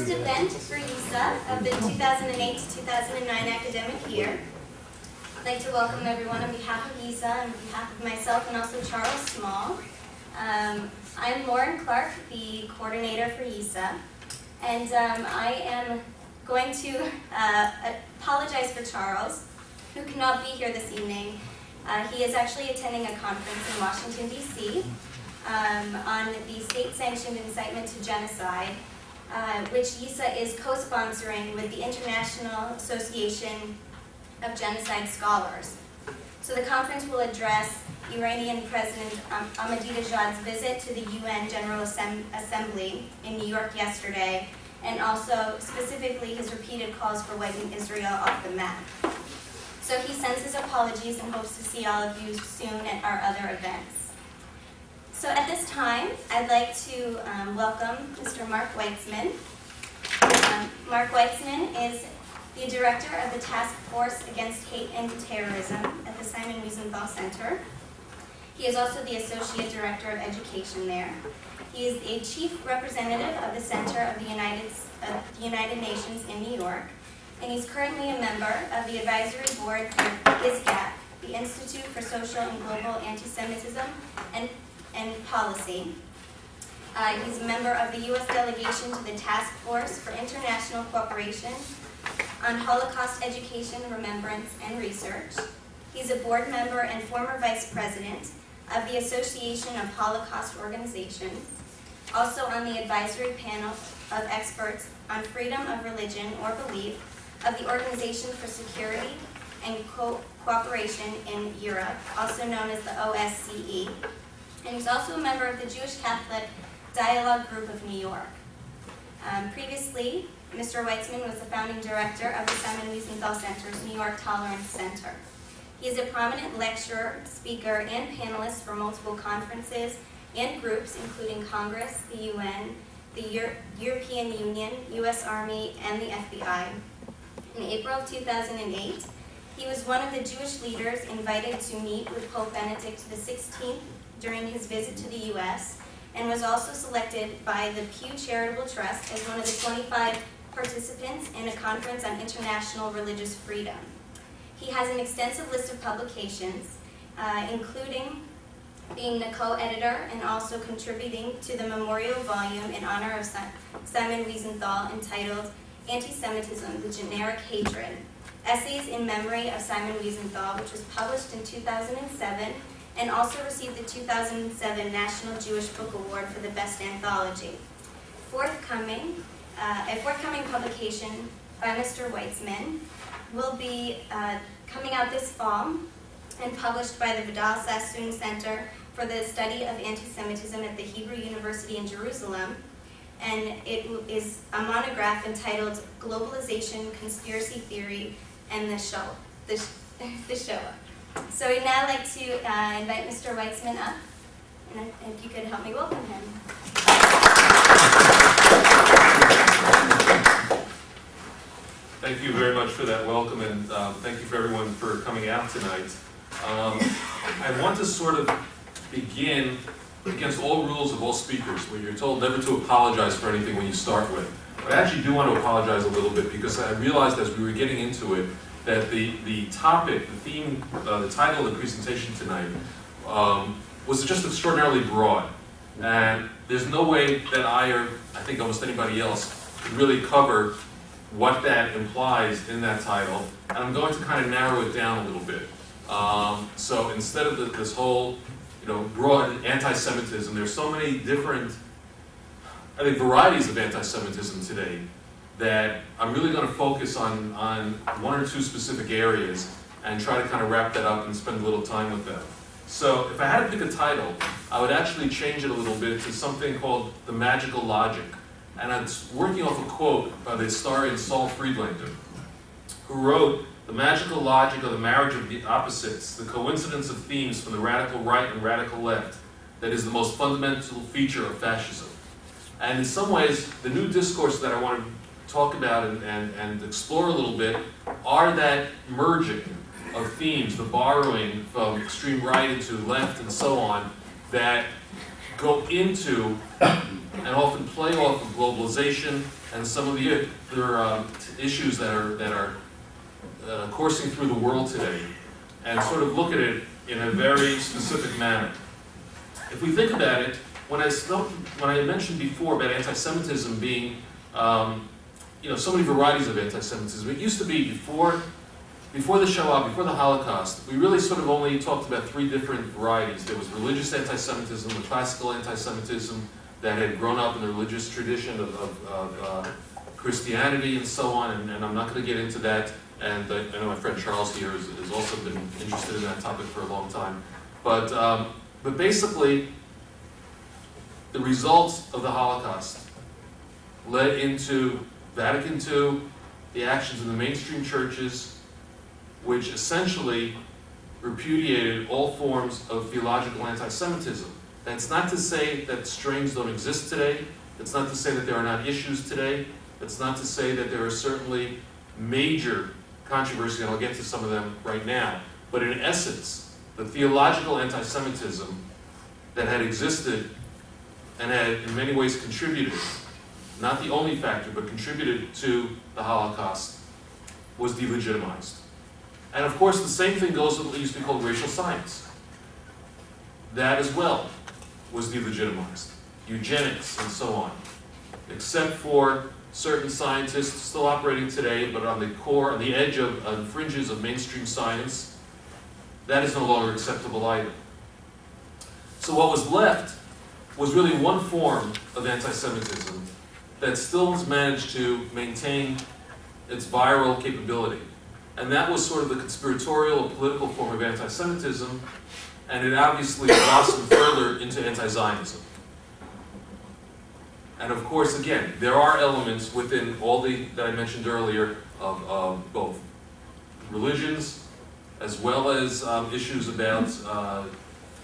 first event for YISA of the 2008 to 2009 academic year. I'd like to welcome everyone on behalf of YISA and on behalf of myself and also Charles Small. Um, I'm Lauren Clark, the coordinator for YISA, and um, I am going to uh, apologize for Charles, who cannot be here this evening. Uh, he is actually attending a conference in Washington, D.C. Um, on the state-sanctioned incitement to genocide, uh, which YISA is co-sponsoring with the International Association of Genocide Scholars. So the conference will address Iranian President um, Ahmadinejad's visit to the UN General Assemb Assembly in New York yesterday, and also specifically his repeated calls for wiping Israel off the map. So he sends his apologies and hopes to see all of you soon at our other events. So at this time, I'd like to um, welcome Mr. Mark Weitzman. Um, Mark Weitzman is the director of the Task Force Against Hate and Terrorism at the Simon Wiesenthal Center. He is also the Associate Director of Education there. He is a Chief Representative of the Center of the United, of the United Nations in New York, and he's currently a member of the Advisory Board for ISGAP, the Institute for Social and Global Anti-Semitism and, and Policy. Uh, he's a member of the U.S. delegation to the Task Force for International Cooperation on Holocaust Education, Remembrance, and Research. He's a board member and former vice president of the Association of Holocaust Organizations, also on the advisory panel of experts on freedom of religion or belief of the Organization for Security and Co Cooperation in Europe, also known as the OSCE. And he's also a member of the Jewish Catholic Dialogue Group of New York. Um, previously, Mr. Weitzman was the founding director of the Simon Wiesenthal Center's New York Tolerance Center. He is a prominent lecturer, speaker, and panelist for multiple conferences and groups, including Congress, the UN, the Euro European Union, U.S. Army, and the FBI. In April of 2008, he was one of the Jewish leaders invited to meet with Pope Benedict XVI during his visit to the U.S., and was also selected by the Pew Charitable Trust as one of the 25 participants in a conference on international religious freedom. He has an extensive list of publications, uh, including being the co-editor and also contributing to the memorial volume in honor of Simon Wiesenthal entitled Anti-Semitism, the Generic Hatred, Essays in Memory of Simon Wiesenthal, which was published in 2007 and also received the 2007 National Jewish Book Award for the Best Anthology. Forthcoming uh, a forthcoming publication by Mr. Weitzman will be uh, coming out this fall and published by the Vidal Sassoon Center for the Study of Anti-Semitism at the Hebrew University in Jerusalem. And it is a monograph entitled Globalization, Conspiracy Theory, and the Show. The, the Shoah. So we'd now like to uh, invite Mr. Weitzman up, and if you could help me welcome him. Thank you very much for that welcome, and um, thank you for everyone for coming out tonight. Um, I want to sort of begin against all rules of all speakers, where you're told never to apologize for anything when you start with. But I actually do want to apologize a little bit because I realized as we were getting into it that the, the topic, the theme, uh, the title of the presentation tonight um, was just extraordinarily broad. And there's no way that I or I think almost anybody else could really cover what that implies in that title, and I'm going to kind of narrow it down a little bit. Um, so instead of the, this whole, you know, broad anti-Semitism, there's so many different, I think, varieties of anti-Semitism today that I'm really going to focus on, on one or two specific areas and try to kind of wrap that up and spend a little time with them. So if I had to pick a title, I would actually change it a little bit to something called The Magical Logic and I'm working off a quote by the historian Saul Friedlander, who wrote, The magical logic of the marriage of the opposites, the coincidence of themes from the radical right and radical left, that is the most fundamental feature of fascism. And in some ways, the new discourse that I want to talk about and, and, and explore a little bit are that merging of themes, the borrowing from extreme right into left and so on, that go into and often play off of globalization, and some of the other um, t- issues that are, that are uh, coursing through the world today, and sort of look at it in a very specific manner. If we think about it, when I, spoke, when I mentioned before about anti-Semitism being, um, you know, so many varieties of anti-Semitism, it used to be before, before the Shoah, before the Holocaust, we really sort of only talked about three different varieties. There was religious anti-Semitism, the classical anti-Semitism that had grown up in the religious tradition of, of, of uh, Christianity and so on, and, and I'm not going to get into that. And I, I know my friend Charles here has, has also been interested in that topic for a long time. But, um, but basically, the results of the Holocaust led into Vatican II, the actions of the mainstream churches, which essentially repudiated all forms of theological anti Semitism. That's not to say that strains don't exist today. It's not to say that there are not issues today. It's not to say that there are certainly major controversies, and I'll get to some of them right now. But in essence, the theological anti Semitism that had existed and had in many ways contributed, not the only factor, but contributed to the Holocaust, was delegitimized. And of course, the same thing goes with what used to be called racial science. That as well was delegitimized. Eugenics and so on. Except for certain scientists still operating today, but on the core, on the edge of, on fringes of mainstream science, that is no longer acceptable either. So what was left was really one form of anti-Semitism that still has managed to maintain its viral capability. And that was sort of the conspiratorial or political form of anti-Semitism, and it obviously blossomed further into anti-Zionism. And of course, again, there are elements within all the that I mentioned earlier of, of both religions as well as um, issues about uh,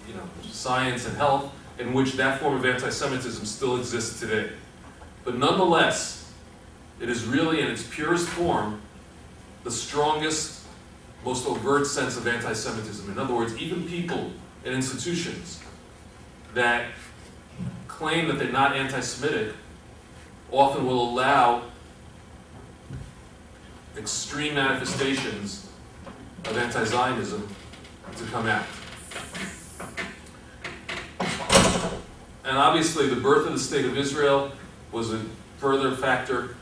you know science and health, in which that form of anti-Semitism still exists today. But nonetheless, it is really in its purest form the strongest, most overt sense of anti-Semitism. In other words, even people and institutions that claim that they're not anti-Semitic often will allow extreme manifestations of anti-Zionism to come out. And obviously, the birth of the State of Israel was a further factor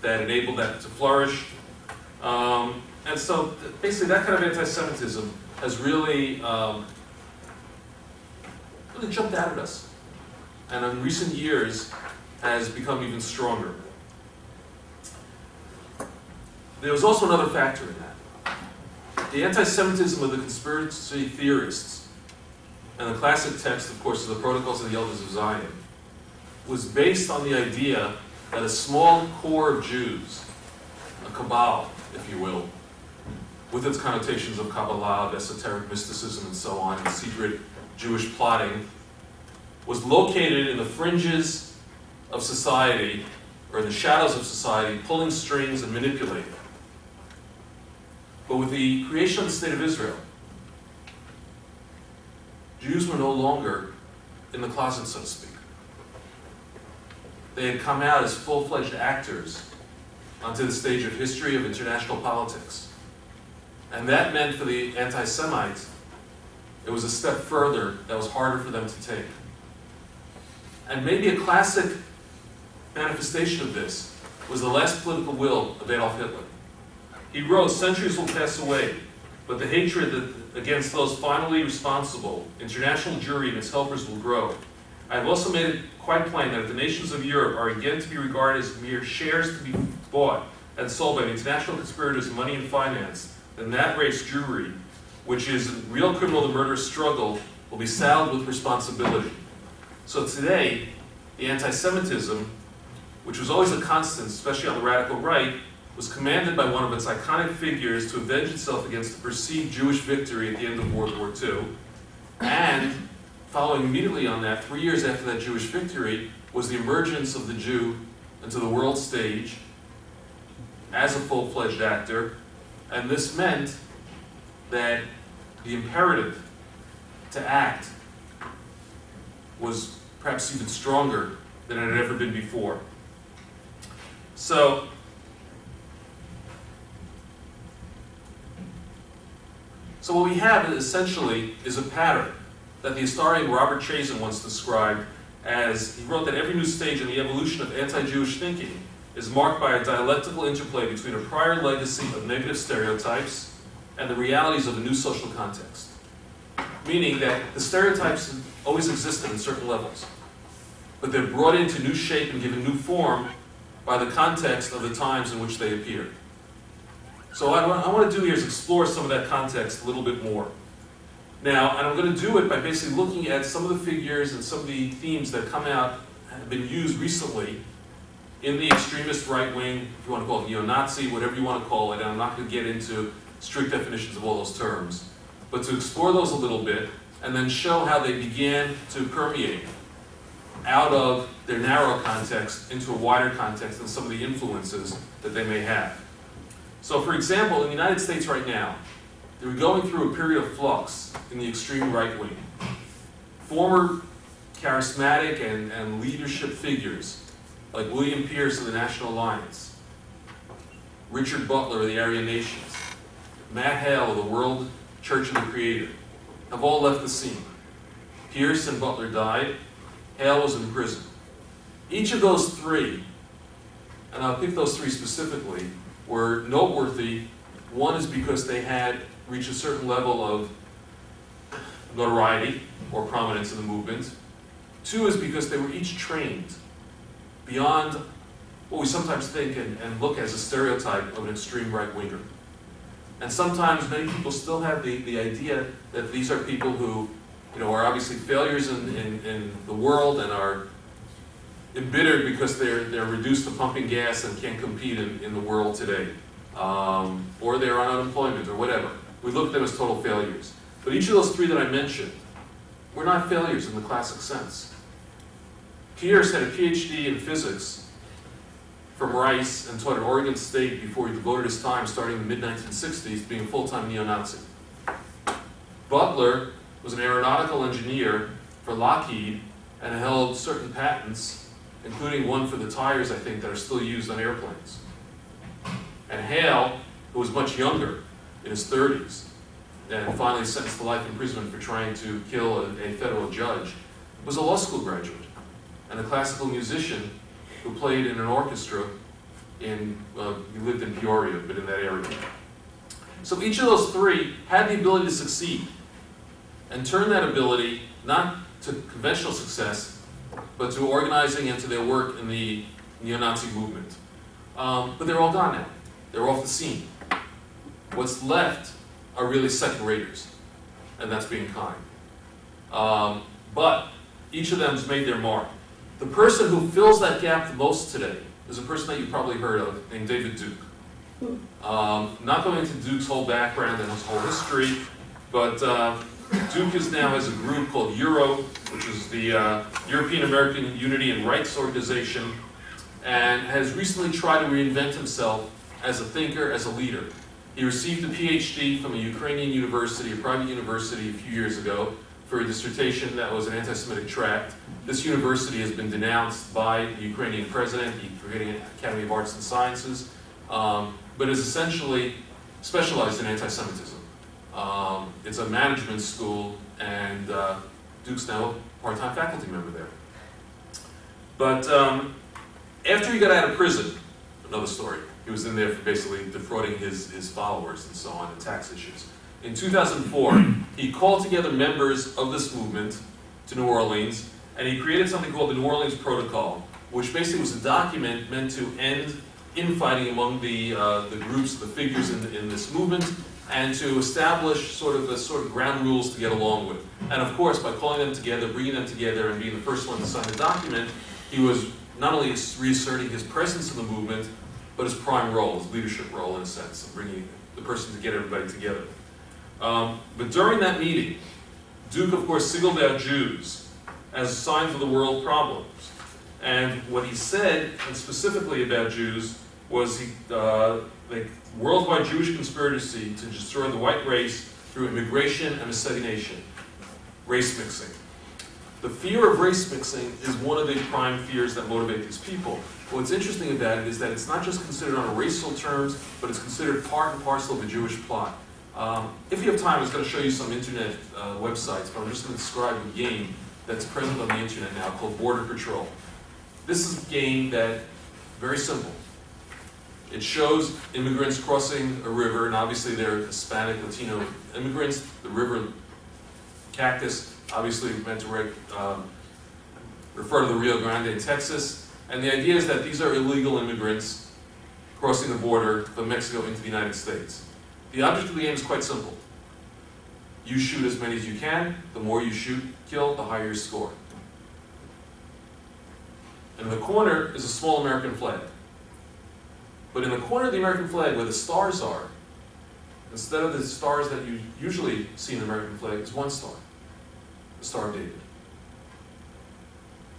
that enabled that to flourish. Um, and so, basically, that kind of anti-Semitism has really, um, really jumped out at us, and in recent years has become even stronger. There was also another factor in that. The anti-Semitism of the conspiracy theorists, and the classic text, of course, of the Protocols of the Elders of Zion, was based on the idea that a small core of Jews, a cabal, if you will, with its connotations of Kabbalah, of esoteric mysticism, and so on, and secret Jewish plotting, was located in the fringes of society, or in the shadows of society, pulling strings and manipulating. But with the creation of the State of Israel, Jews were no longer in the closet, so to speak. They had come out as full fledged actors onto the stage of history of international politics. And that meant for the anti Semites, it was a step further that was harder for them to take. And maybe a classic manifestation of this was the last political will of Adolf Hitler. He wrote, Centuries will pass away, but the hatred that, against those finally responsible, international Jewry and its helpers will grow. I have also made it quite plain that if the nations of Europe are again to be regarded as mere shares to be bought and sold by the international conspirators money and finance, then that race Jewry, which is real criminal to murderous struggle, will be saddled with responsibility. So today, the anti-Semitism, which was always a constant, especially on the radical right, was commanded by one of its iconic figures to avenge itself against the perceived Jewish victory at the end of World War II. And following immediately on that, three years after that Jewish victory, was the emergence of the Jew into the world stage as a full fledged actor. And this meant that the imperative to act was perhaps even stronger than it had ever been before. So, so what we have essentially is a pattern that the historian Robert Chazan once described as he wrote that every new stage in the evolution of anti-Jewish thinking is marked by a dialectical interplay between a prior legacy of negative stereotypes and the realities of a new social context. Meaning that the stereotypes always existed in certain levels, but they're brought into new shape and given new form by the context of the times in which they appeared. So what I want to do here is explore some of that context a little bit more. Now, and I'm going to do it by basically looking at some of the figures and some of the themes that come out, have been used recently in the extremist right wing, if you want to call it neo-Nazi, whatever you want to call it, and I'm not going to get into strict definitions of all those terms, but to explore those a little bit and then show how they began to permeate out of their narrow context into a wider context and some of the influences that they may have. So for example, in the United States right now, they're going through a period of flux in the extreme right wing. Former charismatic and, and leadership figures like William Pierce of the National Alliance, Richard Butler of the Aryan Nations, Matt Hale of the World Church of the Creator, have all left the scene. Pierce and Butler died. Hale was in prison. Each of those three, and I'll pick those three specifically, were noteworthy. One is because they had reached a certain level of notoriety or prominence in the movement. Two is because they were each trained beyond what we sometimes think and, and look as a stereotype of an extreme right winger. And sometimes many people still have the, the idea that these are people who you know, are obviously failures in, in, in the world and are embittered because they're, they're reduced to pumping gas and can't compete in, in the world today. Um, or they're on unemployment or whatever. We look at them as total failures. But each of those three that I mentioned were not failures in the classic sense. Pierce had a PhD in physics from Rice and taught at Oregon State before he devoted his time, starting in the mid-1960s, to being a full-time neo-Nazi. Butler was an aeronautical engineer for Lockheed and held certain patents, including one for the tires, I think, that are still used on airplanes. And Hale, who was much younger, in his 30s, and finally sentenced to life imprisonment for trying to kill a, a federal judge, was a law school graduate and a classical musician who played in an orchestra in, uh, he lived in Peoria, but in that area. So each of those three had the ability to succeed and turn that ability not to conventional success, but to organizing and to their work in the neo-Nazi movement. Um, but they're all gone now. They're off the scene. What's left are really second raters, and that's being kind. Um, but each of them has made their mark. The person who fills that gap the most today is a person that you've probably heard of named David Duke. Um, not going into Duke's whole background and his whole history, but uh, Duke is now has a group called Euro, which is the uh, European American Unity and Rights Organization, and has recently tried to reinvent himself as a thinker, as a leader. He received a PhD from a Ukrainian university, a private university, a few years ago for a dissertation that was an anti-Semitic tract. This university has been denounced by the Ukrainian president, the Ukrainian Academy of Arts and Sciences, um, but is essentially specialized in anti-Semitism. Um, it's a management school, and uh, Duke's now a part-time faculty member there. But um, after he got out of prison, another story, he was in there for basically defrauding his, his followers and so on, and tax issues. In 2004, he called together members of this movement to New Orleans, and he created something called the New Orleans Protocol, which basically was a document meant to end infighting among the, uh, the groups, the figures in, in this movement, and to establish sort of the sort of ground rules to get along with. And of course, by calling them together, bringing them together, and being the first one to sign the document, he was not only reasserting his presence in the movement, but his prime role, his leadership role in a sense, of bringing the person to get everybody together. Um, but during that meeting, Duke, of course, singled out Jews as signs of the world problems. And what he said, and specifically about Jews, was he, uh, the worldwide Jewish conspiracy to destroy the white race through immigration and assassination, race mixing. The fear of race mixing is one of the prime fears that motivate these people. What's interesting about it is that it's not just considered on racial terms, but it's considered part and parcel of a Jewish plot. Um, if you have time, I was going to show you some internet uh, websites, but I'm just going to describe a game that's present on the internet now called Border Patrol. This is a game that, very simple. It shows immigrants crossing a river, and obviously they're Hispanic, Latino immigrants. The river Cactus, obviously meant to um, refer to the Rio Grande in Texas. And the idea is that these are illegal immigrants crossing the border from Mexico into the United States. The object of the game is quite simple. You shoot as many as you can. The more you shoot, kill, the higher your score. And in the corner is a small American flag. But in the corner of the American flag where the stars are, instead of the stars that you usually see in the American flag, is one star, the Star of David.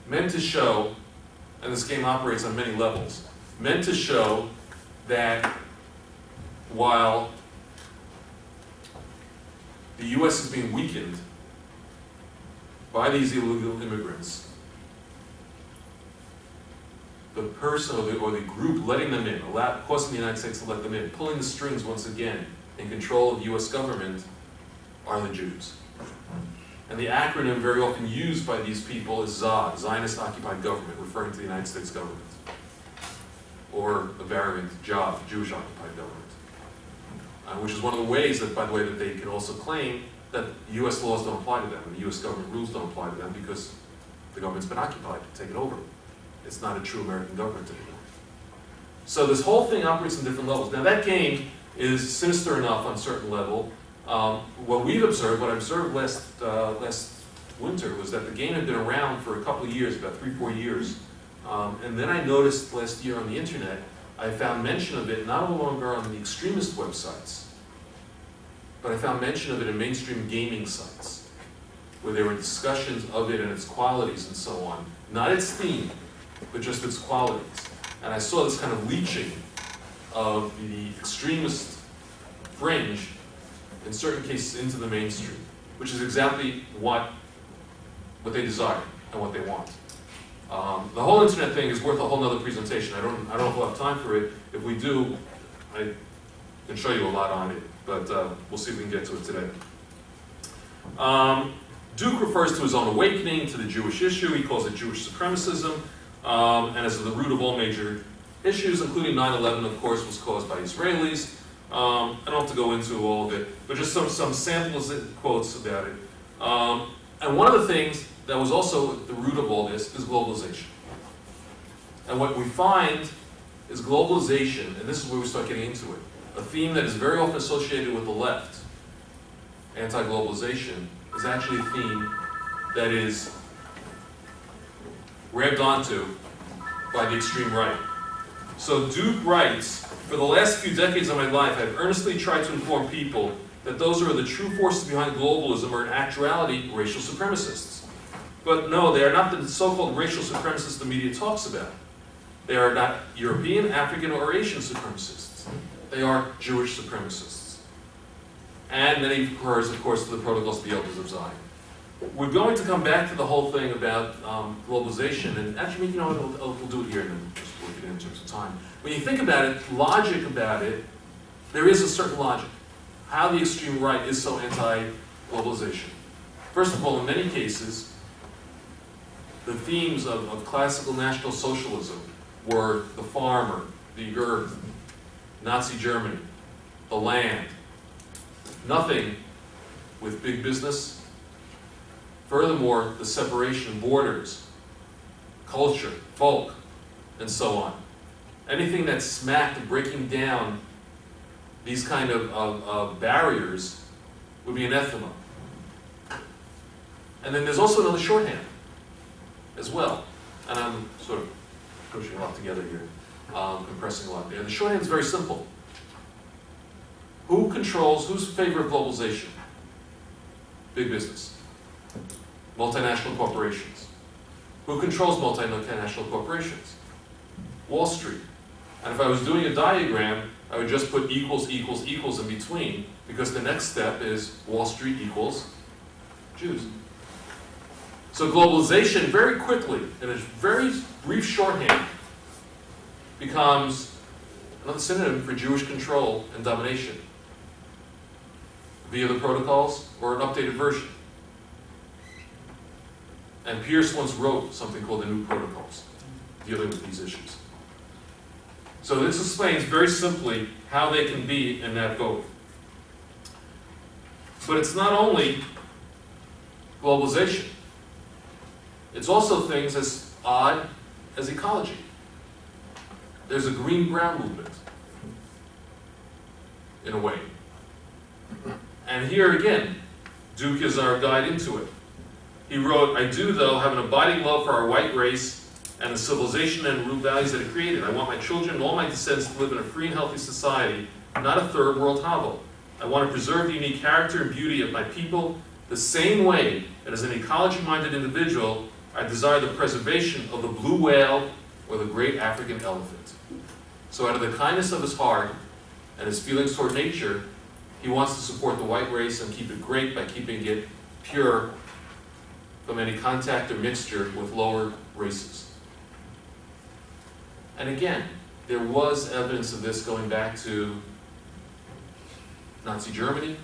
Meant to show, and this game operates on many levels, meant to show that while the U.S. is being weakened by these illegal immigrants, the person or the, or the group letting them in, allow, causing the United States to let them in, pulling the strings once again in control of the U.S. government are the Jews. And the acronym very often used by these people is ZOG, Zionist Occupied Government, referring to the United States government. Or a variant, JOG, Jewish Occupied Government. Uh, which is one of the ways that, by the way, that they can also claim that U.S. laws don't apply to them, and the U.S. government rules don't apply to them because the government's been occupied, taken over. It's not a true American government anymore. So this whole thing operates on different levels. Now that game is sinister enough on a certain level. Um, what we've observed, what I observed last, uh, last winter, was that the game had been around for a couple of years, about three, four years. Um, and then I noticed last year on the internet, I found mention of it not no longer on the extremist websites, but I found mention of it in mainstream gaming sites, where there were discussions of it and its qualities and so on. Not its theme, but just its qualities. And I saw this kind of leaching of the extremist fringe, in certain cases, into the mainstream, which is exactly what, what they desire and what they want. Um, the whole internet thing is worth a whole other presentation. I don't, I don't know if we'll have time for it. If we do, I can show you a lot on it, but uh, we'll see if we can get to it today. Um, Duke refers to his own awakening to the Jewish issue. He calls it Jewish supremacism um, and as the root of all major issues, including 9-11, of course, was caused by Israelis. Um, I don't have to go into all of it, but just some, some samples and quotes about it. Um, and one of the things that was also the root of all this is globalization. And what we find is globalization, and this is where we start getting into it, a theme that is very often associated with the left, anti-globalization, is actually a theme that is grabbed onto by the extreme right. So Duke writes, for the last few decades of my life, I've earnestly tried to inform people that those who are the true forces behind globalism are in actuality racial supremacists. But no, they are not the so-called racial supremacists the media talks about. They are not European, African, or Asian supremacists. They are Jewish supremacists. And then he refers, of course, to the protocols of the elders of Zion. We're going to come back to the whole thing about um, globalization, and actually, you know, we'll, we'll do it here then just in terms of time. When you think about it, logic about it, there is a certain logic. How the extreme right is so anti-globalization. First of all, in many cases, the themes of, of classical National Socialism were the farmer, the earth, Nazi Germany, the land. Nothing with big business, Furthermore, the separation, of borders, culture, folk, and so on. Anything that smacked breaking down these kind of, of, of barriers would be anathema. And then there's also another shorthand as well. And I'm sort of pushing a lot together here, um, compressing a lot there. The shorthand is very simple. Who controls, who's in favor of globalization? Big business multinational corporations. Who controls multinational corporations? Wall Street. And if I was doing a diagram, I would just put equals, equals, equals in between, because the next step is Wall Street equals Jews. So globalization very quickly, in a very brief shorthand, becomes another synonym for Jewish control and domination via the protocols or an updated version. And Pierce once wrote something called the New Protocols, dealing with these issues. So this explains very simply how they can be in that boat. But it's not only globalization. It's also things as odd as ecology. There's a green-brown movement, in a way. And here again, Duke is our guide into it. He wrote, I do, though, have an abiding love for our white race and the civilization and root values that it created. I want my children and all my descendants to live in a free and healthy society, not a third world hovel. I want to preserve the unique character and beauty of my people the same way that as an ecology-minded individual, I desire the preservation of the blue whale or the great African elephant. So out of the kindness of his heart and his feelings toward nature, he wants to support the white race and keep it great by keeping it pure from any contact or mixture with lower races. And again, there was evidence of this going back to Nazi Germany,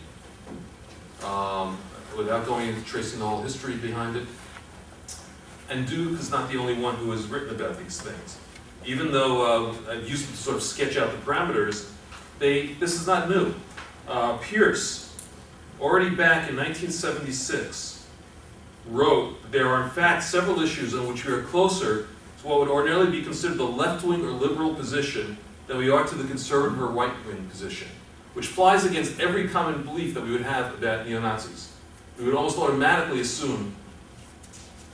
um, without going into tracing the history behind it. And Duke is not the only one who has written about these things. Even though uh, I've used to sort of sketch out the parameters, they, this is not new. Uh, Pierce, already back in 1976, wrote there are in fact several issues on which we are closer what would ordinarily be considered the left-wing or liberal position than we are to the conservative or right-wing position, which flies against every common belief that we would have about neo-Nazis. We would almost automatically assume,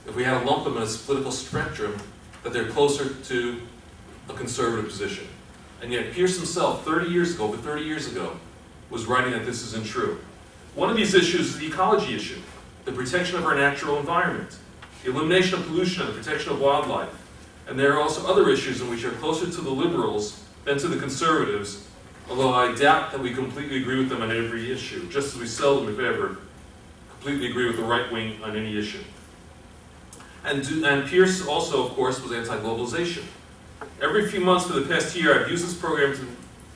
if we had to lump them a political spectrum, that they're closer to a conservative position. And yet Pierce himself, 30 years ago, but 30 years ago, was writing that this isn't true. One of these issues is the ecology issue, the protection of our natural environment, the elimination of pollution and the protection of wildlife. And there are also other issues in which are closer to the liberals than to the conservatives, although I doubt that we completely agree with them on every issue, just as we seldom, if ever, completely agree with the right wing on any issue. And, and Pierce also, of course, was anti-globalization. Every few months for the past year, I've used this program to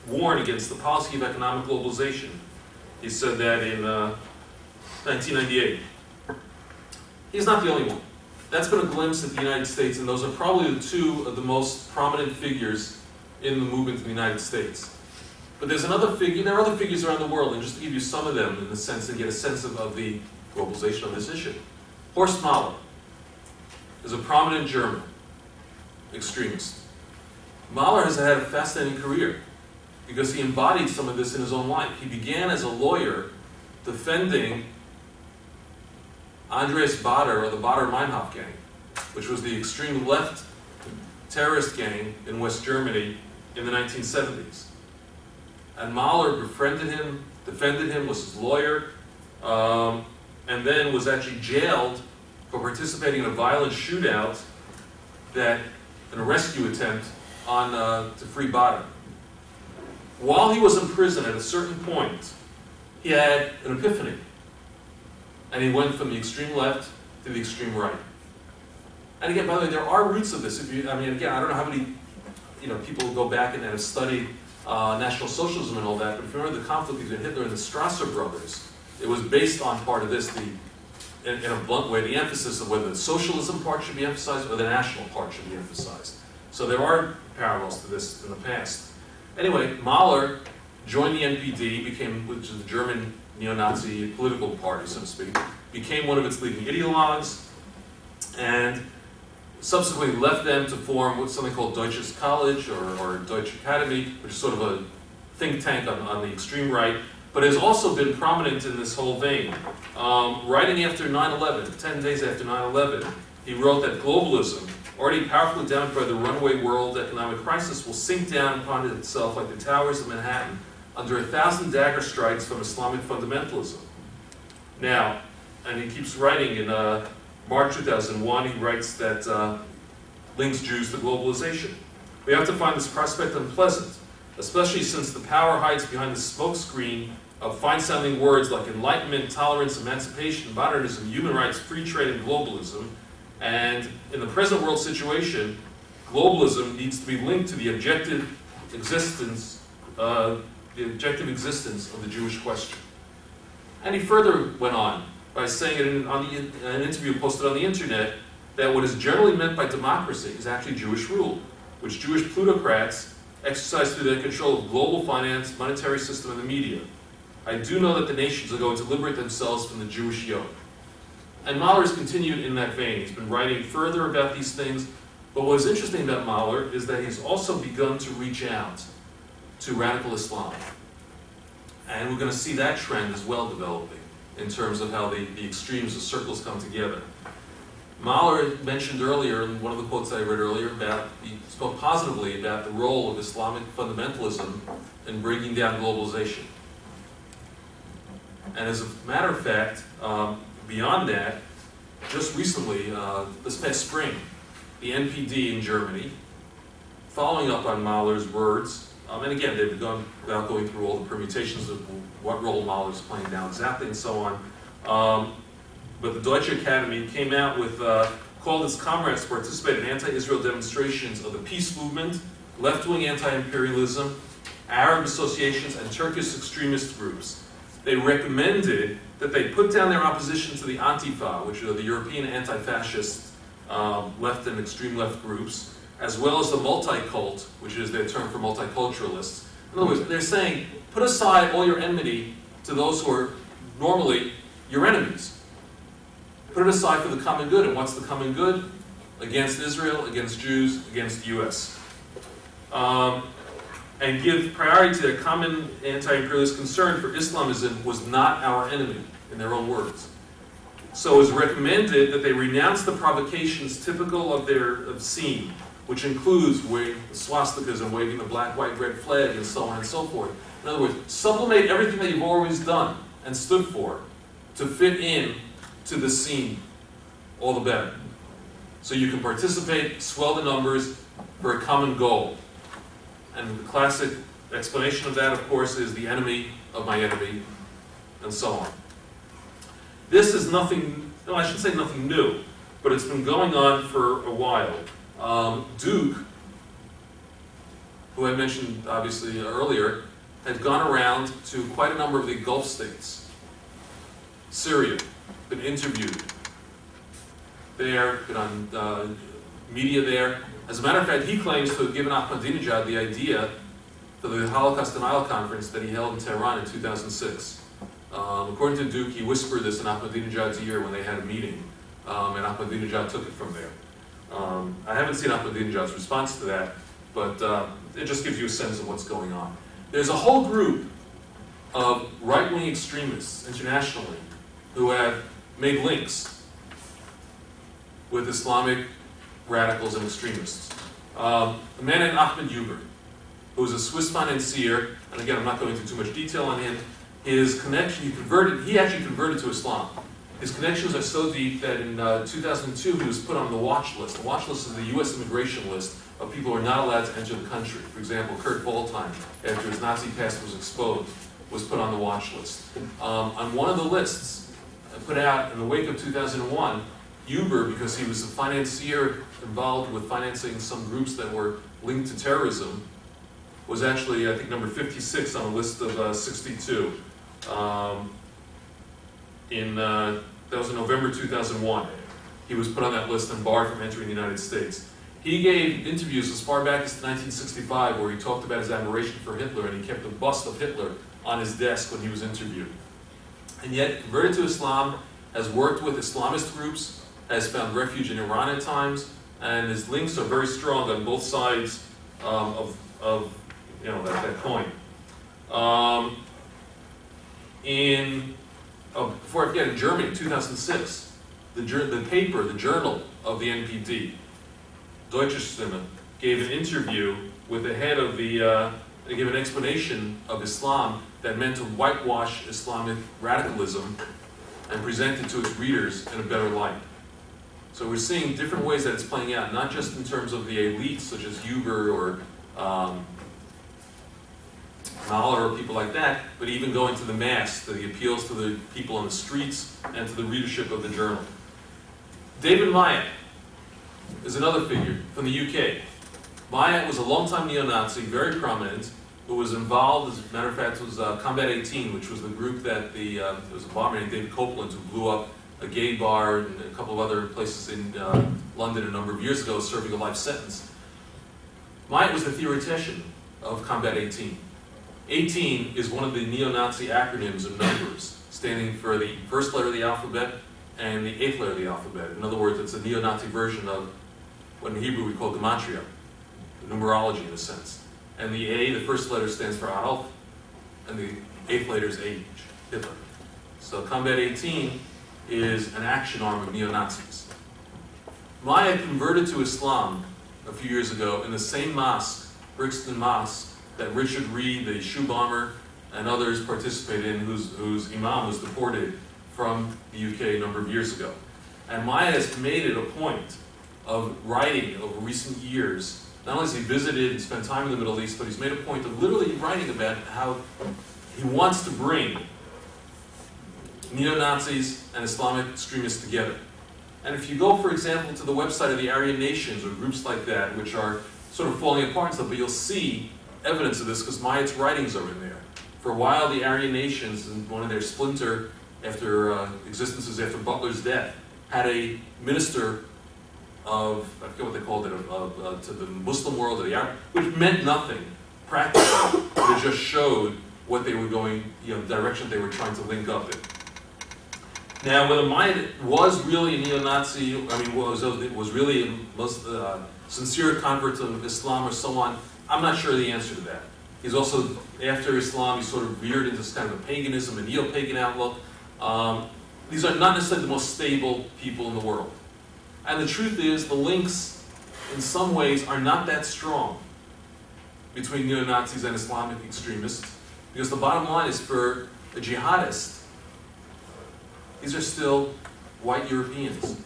warn against the policy of economic globalization. He said that in uh, 1998. He's not the only one. That's been a glimpse at the United States, and those are probably the two of the most prominent figures in the movement in the United States. But there's another figure, there are other figures around the world, and just to give you some of them in the sense to get a sense of, of the globalization of this issue. Horst Mahler is a prominent German extremist. Mahler has had a fascinating career because he embodied some of this in his own life. He began as a lawyer defending Andreas Baader, or the Baader-Meinhof gang, which was the extreme left terrorist gang in West Germany in the 1970s. And Mahler befriended him, defended him, was his lawyer, um, and then was actually jailed for participating in a violent shootout that, in a rescue attempt on, uh, to free Baader. While he was in prison at a certain point, he had an epiphany. And he went from the extreme left to the extreme right. And again, by the way, there are roots of this. If you, I mean, again, I don't know how many you know, people go back and have studied uh, National Socialism and all that, but if you remember the conflict between Hitler and the Strasser brothers, it was based on part of this, the, in, in a blunt way, the emphasis of whether the socialism part should be emphasized or the national part should be emphasized. So there are parallels to this in the past. Anyway, Mahler joined the NPD, became, which is the German neo-Nazi political party, so to speak, became one of its leading ideologues, and subsequently left them to form what's something called Deutsches Kolleg or, or Deutsche Academy, which is sort of a think tank on, on the extreme right, but has also been prominent in this whole vein. Um, writing after 9-11, 10 days after 9-11, he wrote that globalism, already powerfully damaged by the runaway world economic crisis, will sink down upon itself like the towers of Manhattan under a thousand dagger strikes from Islamic fundamentalism. Now, and he keeps writing in uh, March 2001, he writes that uh, links Jews to globalization. We have to find this prospect unpleasant, especially since the power hides behind the smokescreen of fine-sounding words like enlightenment, tolerance, emancipation, modernism, human rights, free trade, and globalism. And in the present world situation, globalism needs to be linked to the objective existence, uh, the objective existence of the Jewish question. And he further went on by saying in, the, an interview posted on the internet that what is generally meant by democracy is actually Jewish rule, which Jewish plutocrats exercise through their control of global finance, monetary system, and the media. I do know that the nations are going to liberate themselves from the Jewish yoke. And Mahler has continued in that vein. He's been writing further about these things. But what is interesting about Mahler is that he's also begun to reach out to radical Islam. And we're going to see that trend as well developing in terms of how the, the extremes, the circles come together. Mahler mentioned earlier, in one of the quotes I read earlier, about he spoke positively about the role of Islamic fundamentalism in bringing down globalization. And as a matter of fact, um, beyond that, just recently, uh, this past spring, the NPD in Germany, following up on Mahler's words, um, and again, they've gone without going through all the permutations of what role Mahler's playing now exactly and so on. Um, but the Deutsche Academy came out with, uh, called its comrades to participate in anti-Israel demonstrations of the peace movement, left-wing anti-imperialism, Arab associations, and Turkish extremist groups. They recommended that they put down their opposition to the Antifa, which are the European anti-fascist um, left and extreme left groups, as well as the multi-cult, which is their term for multiculturalists. In other words, they're saying, put aside all your enmity to those who are normally your enemies. Put it aside for the common good. And what's the common good? Against Israel, against Jews, against the U.S. Um, and give priority to a common anti-imperialist concern for Islamism was not our enemy, in their own words. So it was recommended that they renounce the provocations typical of their obscene, which includes waving swastikas and waving the black, white, red flag and so on and so forth. In other words, sublimate everything that you've always done and stood for to fit in to the scene, all the better. So you can participate, swell the numbers for a common goal. And the classic explanation of that, of course, is the enemy of my enemy, and so on. This is nothing, no, I should say nothing new, but it's been going on for a while. Um, Duke, who I mentioned obviously earlier, had gone around to quite a number of the Gulf states. Syria, been interviewed there, been on uh, media there. As a matter of fact, he claims to have given Ahmadinejad the idea for the Holocaust denial conference that he held in Tehran in 2006. Um, according to Duke, he whispered this in Ahmadinejad's ear when they had a meeting, um, and Ahmadinejad took it from there. Um, I haven't seen Ahmadinejad's response to that, but uh, it just gives you a sense of what's going on. There's a whole group of right-wing extremists internationally who have made links with Islamic radicals and extremists. Um, a man named Ahmed Huber, who is a Swiss financier, and again, I'm not going into too much detail on him. His connection, he converted, he actually converted to Islam. His connections are so deep that in uh, 2002 he was put on the watch list. The watch list is the U.S. immigration list of people who are not allowed to enter the country. For example, Kurt Waldheim, after his Nazi past was exposed, was put on the watch list. Um, on one of the lists put out in the wake of 2001, Huber, because he was a financier involved with financing some groups that were linked to terrorism, was actually, I think, number 56 on a list of uh, 62. Um, in, uh, that was in November 2001. He was put on that list and barred from entering the United States. He gave interviews as far back as 1965 where he talked about his admiration for Hitler and he kept a bust of Hitler on his desk when he was interviewed. And yet, converted to Islam, has worked with Islamist groups, has found refuge in Iran at times, and his links are very strong on both sides um, of, of you know, that, that coin. Um, in, oh, before I forget, in Germany, 2006, the, the paper, the journal of the NPD, Deutsche Stimme, gave an interview with the head of the, uh, gave an explanation of Islam that meant to whitewash Islamic radicalism and present it to its readers in a better light. So we're seeing different ways that it's playing out, not just in terms of the elites such as Huber or um, Mahler or people like that, but even going to the mass, to the appeals to the people on the streets and to the readership of the journal. David Myatt is another figure from the UK. Myatt was a longtime neo-Nazi, very prominent, who was involved, as a matter of fact, was uh, Combat 18, which was the group that the, uh, there was a bomber named David Copeland who blew up a gay bar and a couple of other places in uh, London a number of years ago, serving a life sentence. Myatt was the theoretician of Combat 18. 18 is one of the neo-Nazi acronyms of numbers, standing for the first letter of the alphabet and the eighth letter of the alphabet. In other words, it's a neo-Nazi version of what in Hebrew we call gematria, numerology in a sense. And the A, the first letter stands for Adolf, and the eighth letter is H, Hitler. So Combat 18 is an action arm of neo-Nazis. Myatt converted to Islam a few years ago in the same mosque, Brixton Mosque, that Richard Reid, the shoe bomber, and others participated in, whose, whose imam was deported from the UK a number of years ago. And Myatt has made it a point of writing over recent years. Not only has he visited and spent time in the Middle East, but he's made a point of literally writing about how he wants to bring neo-Nazis and Islamic extremists together. And if you go, for example, to the website of the Aryan Nations or groups like that, which are sort of falling apart and stuff, but you'll see evidence of this because Myatt's writings are in there. For a while, the Aryan Nations, and one of their splinter after uh, existences after Butler's death, had a minister of, I forget what they called it, of, of, uh, to the Muslim world, or the Arab, which meant nothing practically, it just showed what they were going, you know, the direction they were trying to link up in. Now, whether Myatt was really a neo-Nazi, I mean, was, was really a most uh, sincere convert of Islam or so on, I'm not sure the answer to that. He's also, after Islam, he sort of veered into this kind of a paganism, a neo-pagan outlook. Um, these are not necessarily the most stable people in the world. And the truth is, the links, in some ways, are not that strong between neo-Nazis and Islamic extremists, because the bottom line is for a jihadist, these are still white Europeans,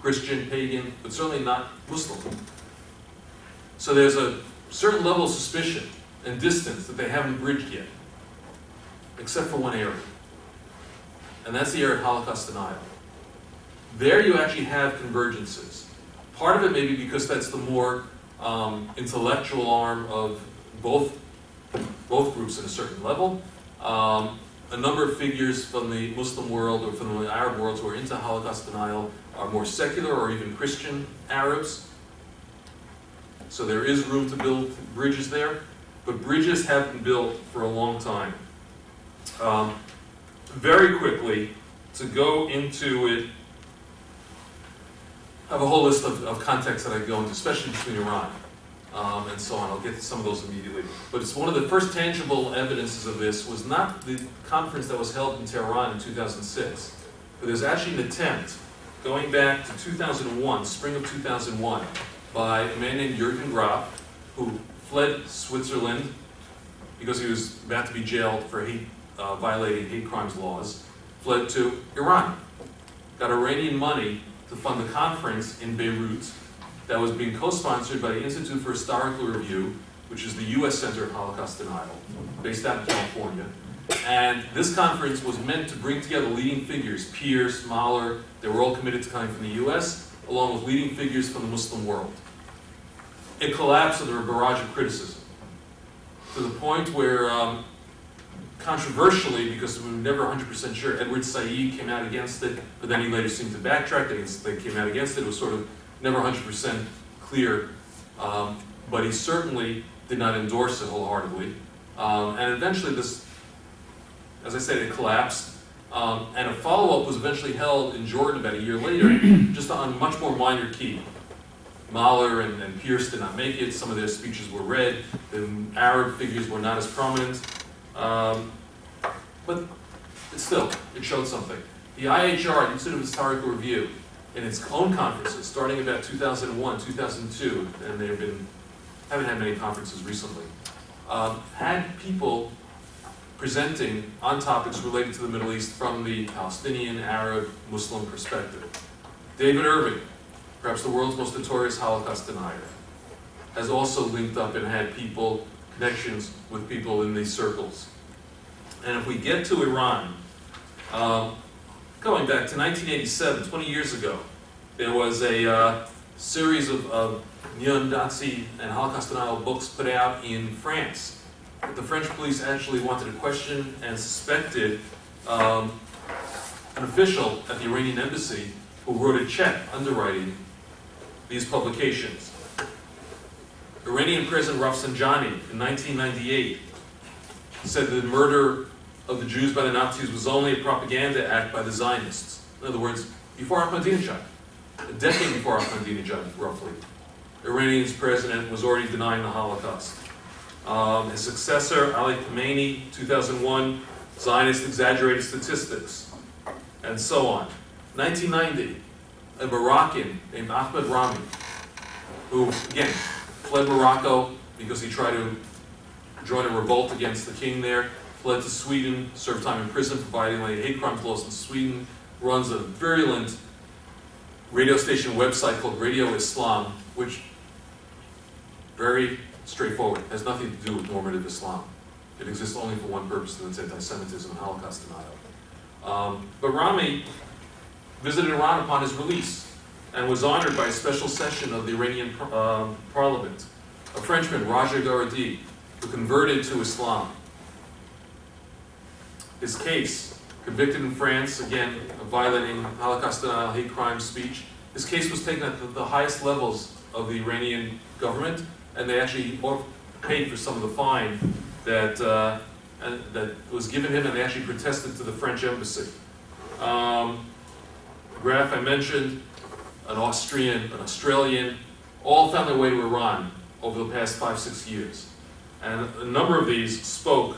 Christian, pagan, but certainly not Muslim. So there's a certain level of suspicion and distance that they haven't bridged yet, except for one area. And that's the area of Holocaust denial. There you actually have convergences. Part of it may be because that's the more um, intellectual arm of both, both groups at a certain level. Um, a number of figures from the Muslim world or from the Arab world who are into Holocaust denial are more secular or even Christian Arabs. So there is room to build bridges there, but bridges have been built for a long time. Um, very quickly, to go into it, I have a whole list of, of contexts that I go into, especially between Iran um, and so on. I'll get to some of those immediately. But it's one of the first tangible evidences of this was not the conference that was held in Tehran in 2006, but there's actually an attempt going back to 2001, spring of 2001, by a man named Jürgen Graf, who fled Switzerland because he was about to be jailed for hate, uh, violating hate crimes laws, fled to Iran, got Iranian money to fund the conference in Beirut that was being co-sponsored by the Institute for Historical Review, which is the U.S. Center of Holocaust Denial, based out in California. And this conference was meant to bring together leading figures, Pierce, Mahler, they were all committed to coming from the U.S., along with leading figures from the Muslim world. It collapsed under a barrage of criticism, to the point where, um, controversially, because we were never 100% sure, Edward Said came out against it, but then he later seemed to backtrack, they came out against it, it was sort of never 100% clear, um, but he certainly did not endorse it wholeheartedly. Um, and eventually this, as I said, it collapsed. Um, and a follow-up was eventually held in Jordan about a year later, just on a much more minor key. Mahler and, and Pierce did not make it. Some of their speeches were read. The Arab figures were not as prominent. Um, but it still, it showed something. The IHR, Institute of Historical Review, in its own conferences, starting about 2001, 2002, and they've been, haven't had many conferences recently, um, had people presenting on topics related to the Middle East from the Palestinian, Arab, Muslim perspective. David Irving, perhaps the world's most notorious Holocaust denier, has also linked up and had people connections with people in these circles. And if we get to Iran, um, going back to 1987, 20 years ago, there was a uh, series of, of neo-Nazi and Holocaust denial books put out in France. But the French police actually wanted to question and suspected um, an official at the Iranian embassy who wrote a check underwriting these publications. Iranian President Rafsanjani in 1998 said that the murder of the Jews by the Nazis was only a propaganda act by the Zionists. In other words, before Ahmadinejad, a decade before Ahmadinejad, roughly, Iranian's president was already denying the Holocaust. Um, his successor, Ali Khamenei, 2001, Zionist exaggerated statistics, and so on. 1990, a Moroccan named Ahmed Rami, who, again, fled Morocco because he tried to join a revolt against the king there, fled to Sweden, served time in prison for violating hate crime laws in Sweden, runs a virulent radio station website called Radio Islam, which very straightforward, has nothing to do with normative Islam. It exists only for one purpose, and it's anti-Semitism and Holocaust denial. Um, but Rami visited Iran upon his release and was honored by a special session of the Iranian um, parliament. A Frenchman, Roger Garaudy, who converted to Islam. His case, convicted in France, again, of violating Holocaust denial, hate crime speech, his case was taken at the highest levels of the Iranian government, and they actually paid for some of the fine that, uh, that was given him, and they actually protested to the French embassy. Um, Graf I mentioned, an Austrian, an Australian, all found their way to Iran over the past five, six years. And a number of these spoke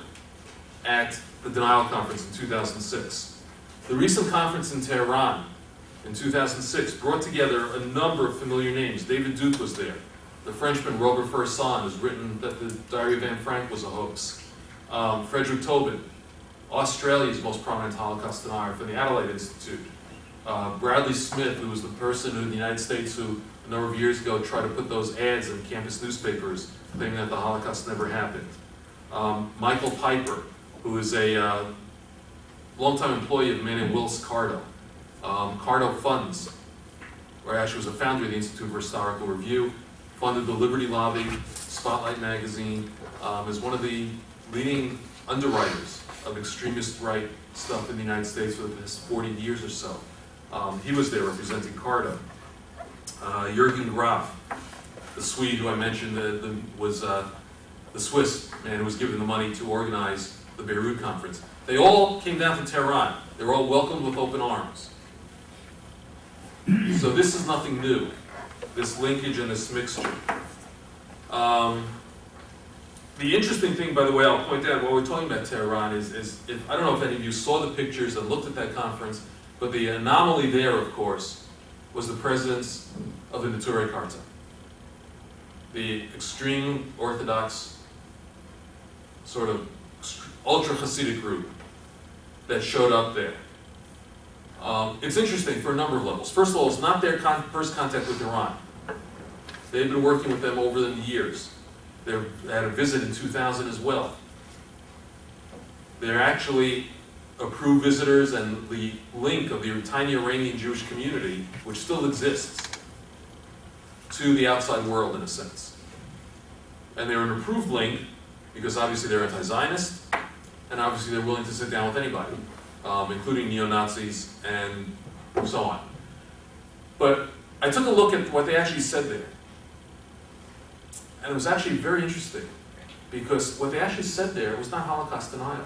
at the Denial Conference in 2006. The recent conference in Tehran in 2006 brought together a number of familiar names. David Duke was there. The Frenchman Robert Faurisson has written that the Diary of Anne Frank was a hoax. Um, Frederick Töben, Australia's most prominent Holocaust denier from the Adelaide Institute. Uh, Bradley Smith, who was the person in the United States who a number of years ago tried to put those ads in campus newspapers claiming that the Holocaust never happened. Um, Michael Piper, who is a uh, longtime employee of a man named Willis Carto. Um, Carto Funds, or actually was a founder of the Institute for Historical Review, funded the Liberty Lobby, Spotlight Magazine, um, is one of the leading underwriters of extremist right stuff in the United States for the past 40 years or so. Um, he was there representing Carto. Uh, Jürgen Graf, the Swede who I mentioned the, the, was uh, the Swiss man who was given the money to organize the Beirut conference. They all came down to Tehran. They were all welcomed with open arms. So this is nothing new, this linkage and this mixture. Um, the interesting thing, by the way, I'll point out while we're talking about Tehran is, is if, I don't know if any of you saw the pictures and looked at that conference, but the anomaly there, of course, was the presence of the Neturei Karta, the extreme Orthodox, sort of ultra Hasidic group that showed up there. Um, it's interesting for a number of levels. First of all, it's not their con first contact with Iran. They've been working with them over the years. They're, they had a visit in 2000 as well. They're actually approved visitors and the link of the tiny Iranian Jewish community, which still exists, to the outside world in a sense. And they're an approved link because obviously they're anti-Zionist, and obviously they're willing to sit down with anybody, um, including neo-Nazis and so on. But I took a look at what they actually said there. And it was actually very interesting because what they actually said there was not Holocaust denial.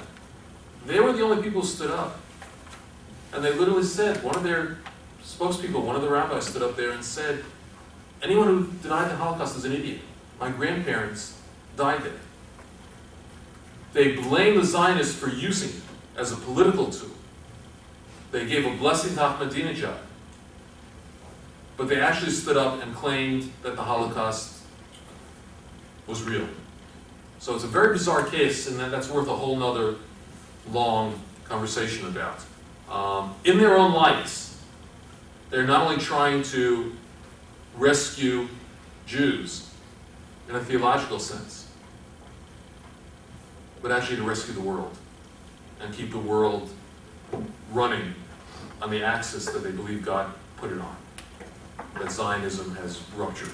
They were the only people who stood up. And they literally said, one of their spokespeople, one of the rabbis stood up there and said, anyone who denied the Holocaust is an idiot. My grandparents died there. They blamed the Zionists for using it as a political tool. They gave a blessing to Ahmadinejad. But they actually stood up and claimed that the Holocaust was real. So it's a very bizarre case, and that's worth a whole nother long conversation about. Um, in their own lights, they're not only trying to rescue Jews in a theological sense, but actually to rescue the world and keep the world running on the axis that they believe God put it on, that Zionism has ruptured.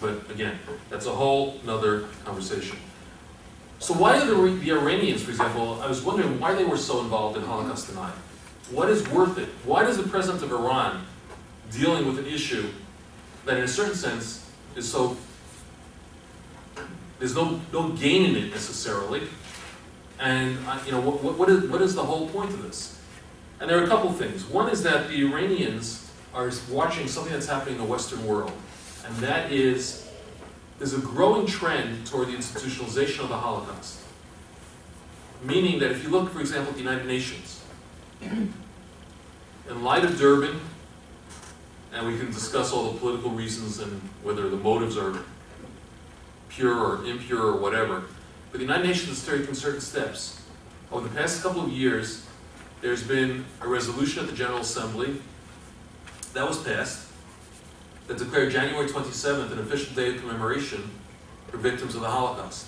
But again, that's a whole nother conversation. So why are the, the Iranians, for example, I was wondering why they were so involved in Holocaust denial. What is worth it? Why does the president of Iran dealing with an issue that in a certain sense is so, there's no, no gain in it necessarily, and, uh, you know, what, what, is, what is the whole point of this? And there are a couple things. One is that the Iranians are watching something that's happening in the Western world, and that is there's a growing trend toward the institutionalization of the Holocaust. Meaning that if you look, for example, at the United Nations, in light of Durban, and we can discuss all the political reasons and whether the motives are pure or impure or whatever, but the United Nations has taken certain steps. Over the past couple of years, there's been a resolution at the General Assembly that was passed that declared January 27th an official day of commemoration for victims of the Holocaust,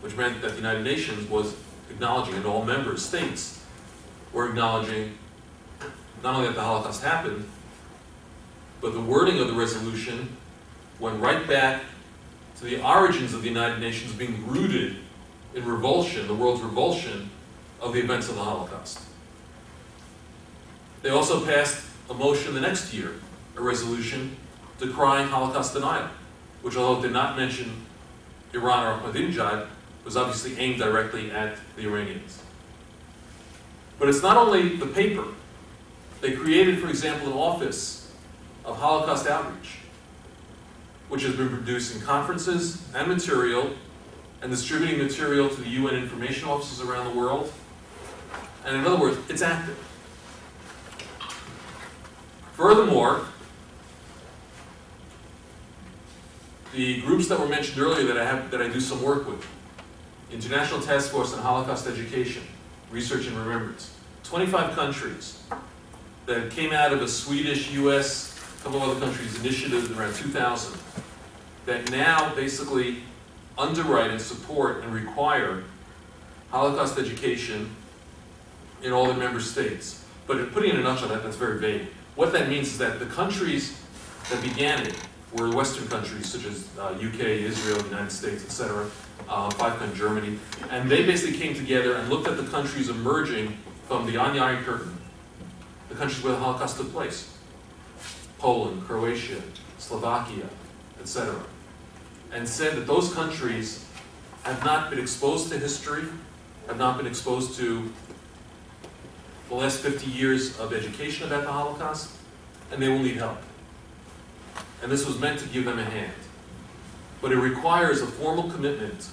which meant that the United Nations was acknowledging, and all member states were acknowledging not only that the Holocaust happened, but the wording of the resolution went right back to the origins of the United Nations being rooted in revulsion, the world's revulsion of the events of the Holocaust. They also passed a motion the next year, a resolution decrying Holocaust denial, which although it did not mention Iran or Ahmadinejad, was obviously aimed directly at the Iranians. But it's not only the paper. They created, for example, an office of Holocaust outreach, which has been producing conferences and material and distributing material to the UN information offices around the world. And in other words, it's active. Furthermore, the groups that were mentioned earlier that I have that I do some work with, International Task Force on Holocaust Education, Research and Remembrance, 25 countries that came out of a Swedish, U.S., a couple of other countries initiative around 2000 that now basically underwrite and support and require Holocaust education in all the member states. But putting it in a nutshell, that, that's very vague. What that means is that the countries that began it were Western countries such as uh, UK, Israel, United States, etc., uh, five Germany, and they basically came together and looked at the countries emerging from the on the Iron Curtain, the countries where the Holocaust took place, Poland, Croatia, Slovakia, etc., and said that those countries have not been exposed to history, have not been exposed to the last 50 years of education about the Holocaust, and they will need help. And this was meant to give them a hand. But it requires a formal commitment.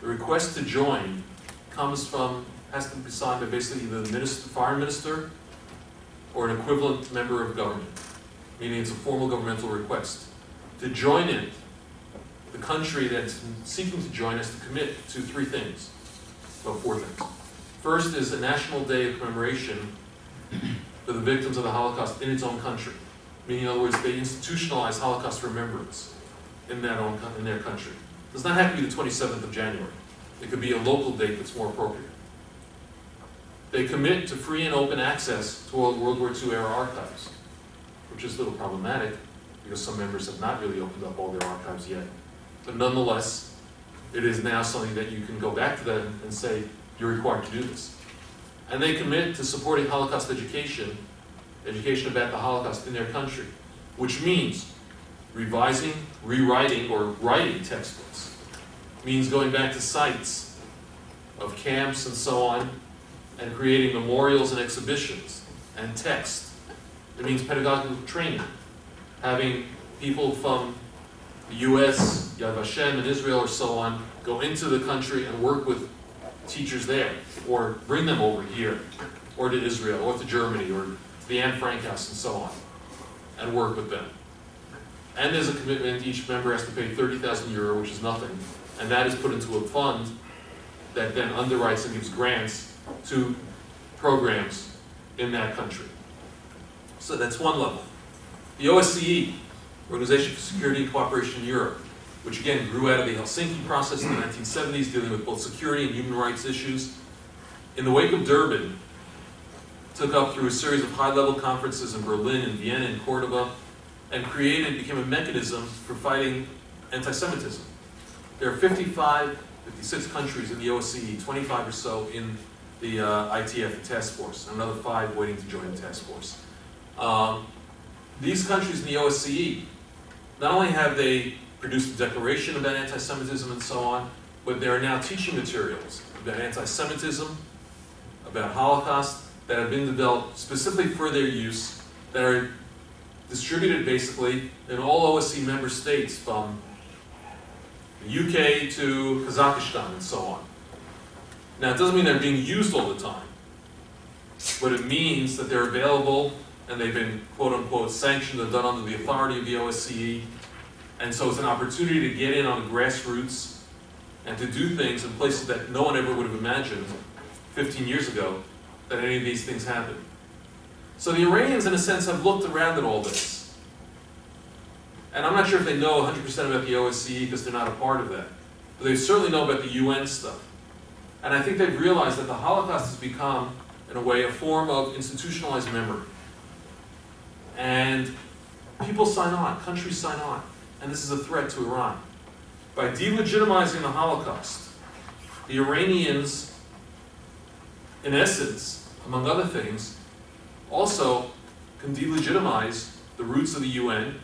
The request to join comes from, has to be signed by basically the minister, foreign minister or an equivalent member of government, meaning it's a formal governmental request. To join it, the country that's seeking to join us to commit to three things, well, four things. First is a national day of commemoration for the victims of the Holocaust in its own country. Meaning, in other words, they institutionalize Holocaust remembrance in, that own, in their country. It does not have to be the 27th of January. It could be a local date that's more appropriate. They commit to free and open access to World War II era archives, which is a little problematic because some members have not really opened up all their archives yet. But nonetheless, it is now something that you can go back to them and say, you're required to do this. And they commit to supporting Holocaust education, education about the Holocaust in their country, which means revising, rewriting, or writing textbooks. means going back to sites of camps and so on, and creating memorials and exhibitions and texts. It means pedagogical training, having people from the U.S., Yad Vashem, and Israel, or so on, go into the country and work with teachers there, or bring them over here, or to Israel, or to Germany, or the Anne Frank House, and so on, and work with them. And there's a commitment, each member has to pay 30,000 euro, which is nothing, and that is put into a fund that then underwrites and gives grants to programs in that country. So that's one level. The OSCE, Organization for Security and Cooperation in Europe, which again grew out of the Helsinki process in the 1970s, dealing with both security and human rights issues. In the wake of Durban, took up through a series of high-level conferences in Berlin and Vienna and Cordoba, and created, became a mechanism for fighting anti-Semitism. There are 55, 56 countries in the OSCE, 25 or so in the uh, ITF, the task force, and another five waiting to join the task force. Um, these countries in the OSCE, not only have they produced a declaration about anti-Semitism and so on, but there are now teaching materials about anti-Semitism, about Holocaust, that have been developed specifically for their use, that are distributed basically in all OSCE member states from the UK to Kazakhstan and so on. Now, it doesn't mean they're being used all the time, but it means that they're available and they've been quote unquote sanctioned and done under the authority of the OSCE. And so it's an opportunity to get in on the grassroots and to do things in places that no one ever would have imagined 15 years ago that any of these things happen. So the Iranians, in a sense, have looked around at all this. And I'm not sure if they know 100% about the OSCE because they're not a part of that. But they certainly know about the UN stuff. And I think they've realized that the Holocaust has become, in a way, a form of institutionalized memory. And people sign on, countries sign on. And this is a threat to Iran. By delegitimizing the Holocaust, the Iranians, in essence, among other things, also can delegitimize the roots of the UN.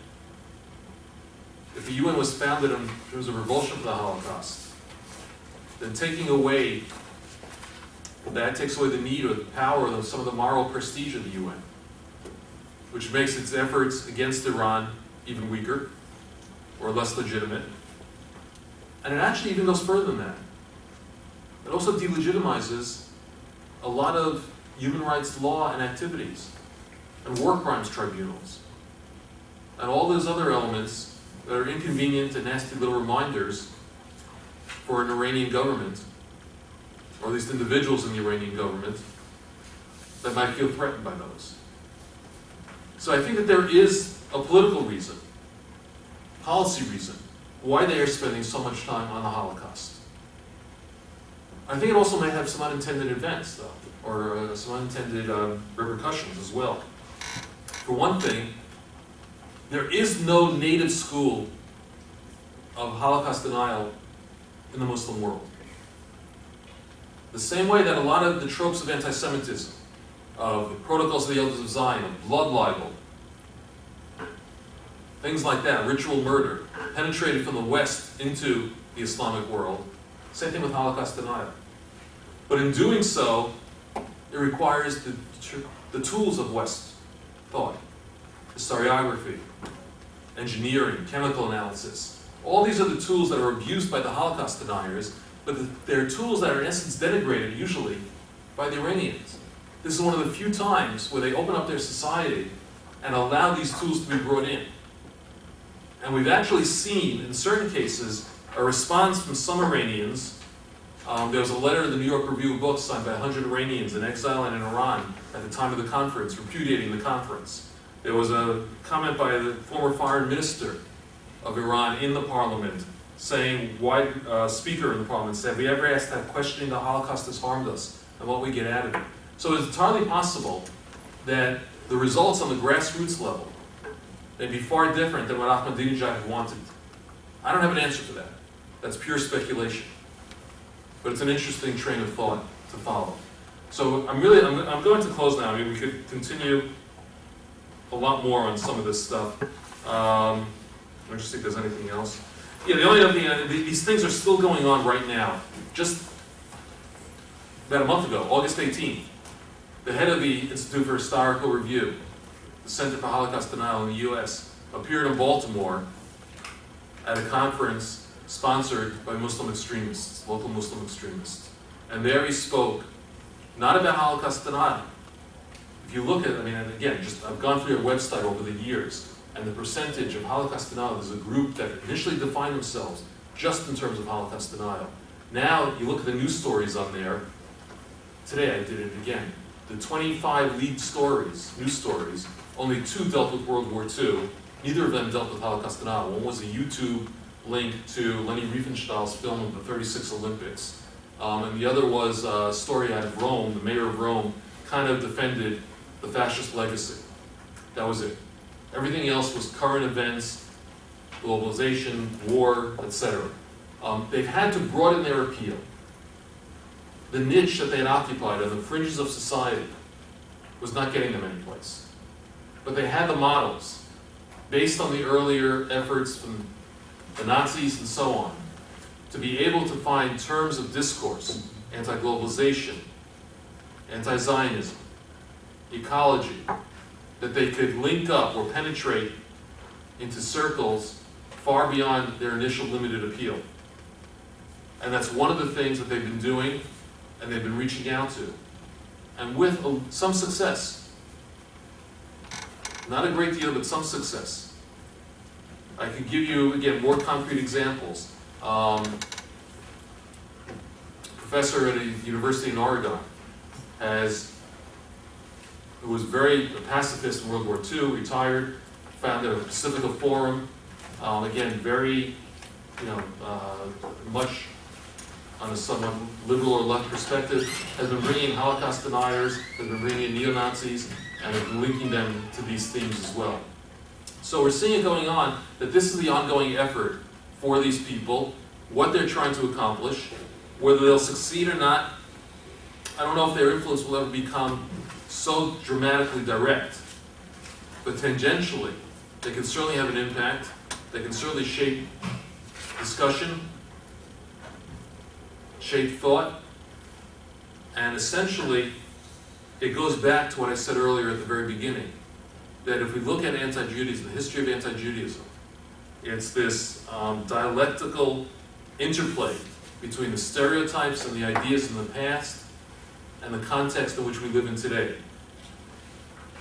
If the UN was founded in terms of revulsion for the Holocaust, then taking away, that takes away the need or the power of some of the moral prestige of the UN, which makes its efforts against Iran even weaker or less legitimate. And it actually even goes further than that. It also delegitimizes a lot of human rights law and activities, and war crimes tribunals, and all those other elements that are inconvenient and nasty little reminders for an Iranian government, or at least individuals in the Iranian government, that might feel threatened by those. So I think that there is a political reason, policy reason, why they are spending so much time on the Holocaust. I think it also may have some unintended events, though or uh, some unintended uh, repercussions as well. For one thing, there is no native school of Holocaust denial in the Muslim world. The same way that a lot of the tropes of anti-Semitism, of the protocols of the elders of Zion, of blood libel, things like that, ritual murder, penetrated from the West into the Islamic world. Same thing with Holocaust denial. But in doing so, it requires the, the tools of West thought, historiography, engineering, chemical analysis. All these are the tools that are abused by the Holocaust deniers, but they're tools that are in essence denigrated usually by the Iranians. This is one of the few times where they open up their society and allow these tools to be brought in. And we've actually seen, in certain cases, a response from some Iranians um, there was a letter in the New York Review of Books signed by 100 Iranians in exile and in Iran at the time of the conference, repudiating the conference. There was a comment by the former foreign minister of Iran in the parliament saying, why, uh, speaker in the parliament said, we ever asked that questioning the Holocaust has harmed us and what we get out of it. So it's entirely possible that the results on the grassroots level may be far different than what Ahmadinejad wanted. I don't have an answer for that. That's pure speculation but it's an interesting train of thought to follow. So I'm really, I'm, I'm going to close now. I mean, we could continue a lot more on some of this stuff. Um, I just think there's anything else. Yeah, the only other thing, uh, these things are still going on right now. Just about a month ago, August 18th, the head of the Institute for Historical Review, the Center for Holocaust Denial in the U.S., appeared in Baltimore at a conference sponsored by Muslim extremists, local Muslim extremists. And there he spoke, not about Holocaust denial. If you look at, I mean, again, just I've gone through your website over the years, and the percentage of Holocaust denial is a group that initially defined themselves just in terms of Holocaust denial. Now you look at the news stories on there. Today I did it again. The 25 lead stories, news stories, only two dealt with World War II. Neither of them dealt with Holocaust denial. One was a YouTube link to Leni Riefenstahl's film of the 36 Olympics. Um, and the other was a story out of Rome, the mayor of Rome kind of defended the fascist legacy. That was it. Everything else was current events, globalization, war, etc. Um, they've had to broaden their appeal. The niche that they had occupied on the fringes of society was not getting them any anyplace. But they had the models, based on the earlier efforts from the Nazis and so on, to be able to find terms of discourse, anti-globalization, anti-Zionism, ecology, that they could link up or penetrate into circles far beyond their initial limited appeal. And that's one of the things that they've been doing and they've been reaching out to. And with some success. Not a great deal, but some success. I could give you, again, more concrete examples. Um, professor at a university in Oregon has, who was very pacifist in World War II, retired, founded a Pacifica Forum. Um, again, very, you know, uh, much on a somewhat liberal or left perspective, has been bringing Holocaust deniers, has been bringing in neo-Nazis, and linking them to these themes as well. So we're seeing it going on, that this is the ongoing effort for these people, what they're trying to accomplish, whether they'll succeed or not, I don't know if their influence will ever become so dramatically direct, but tangentially, they can certainly have an impact, they can certainly shape discussion, shape thought, and essentially, it goes back to what I said earlier at the very beginning, that if we look at anti-Judaism, the history of anti-Judaism, it's this um, dialectical interplay between the stereotypes and the ideas in the past and the context in which we live in today.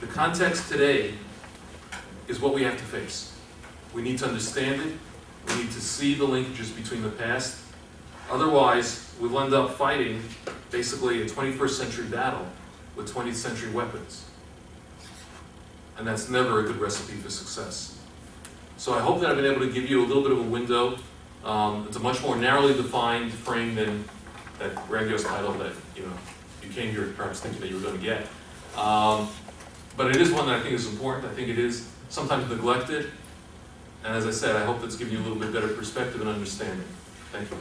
The context today is what we have to face. We need to understand it. We need to see the linkages between the past. Otherwise, we'll end up fighting basically a 21st century battle with 20th century weapons. And that's never a good recipe for success. So I hope that I've been able to give you a little bit of a window. Um, it's a much more narrowly defined frame than that grandiose title that you know you came here perhaps thinking that you were going to get. Um, but it is one that I think is important. I think it is sometimes neglected. And as I said, I hope that's given you a little bit better perspective and understanding. Thank you.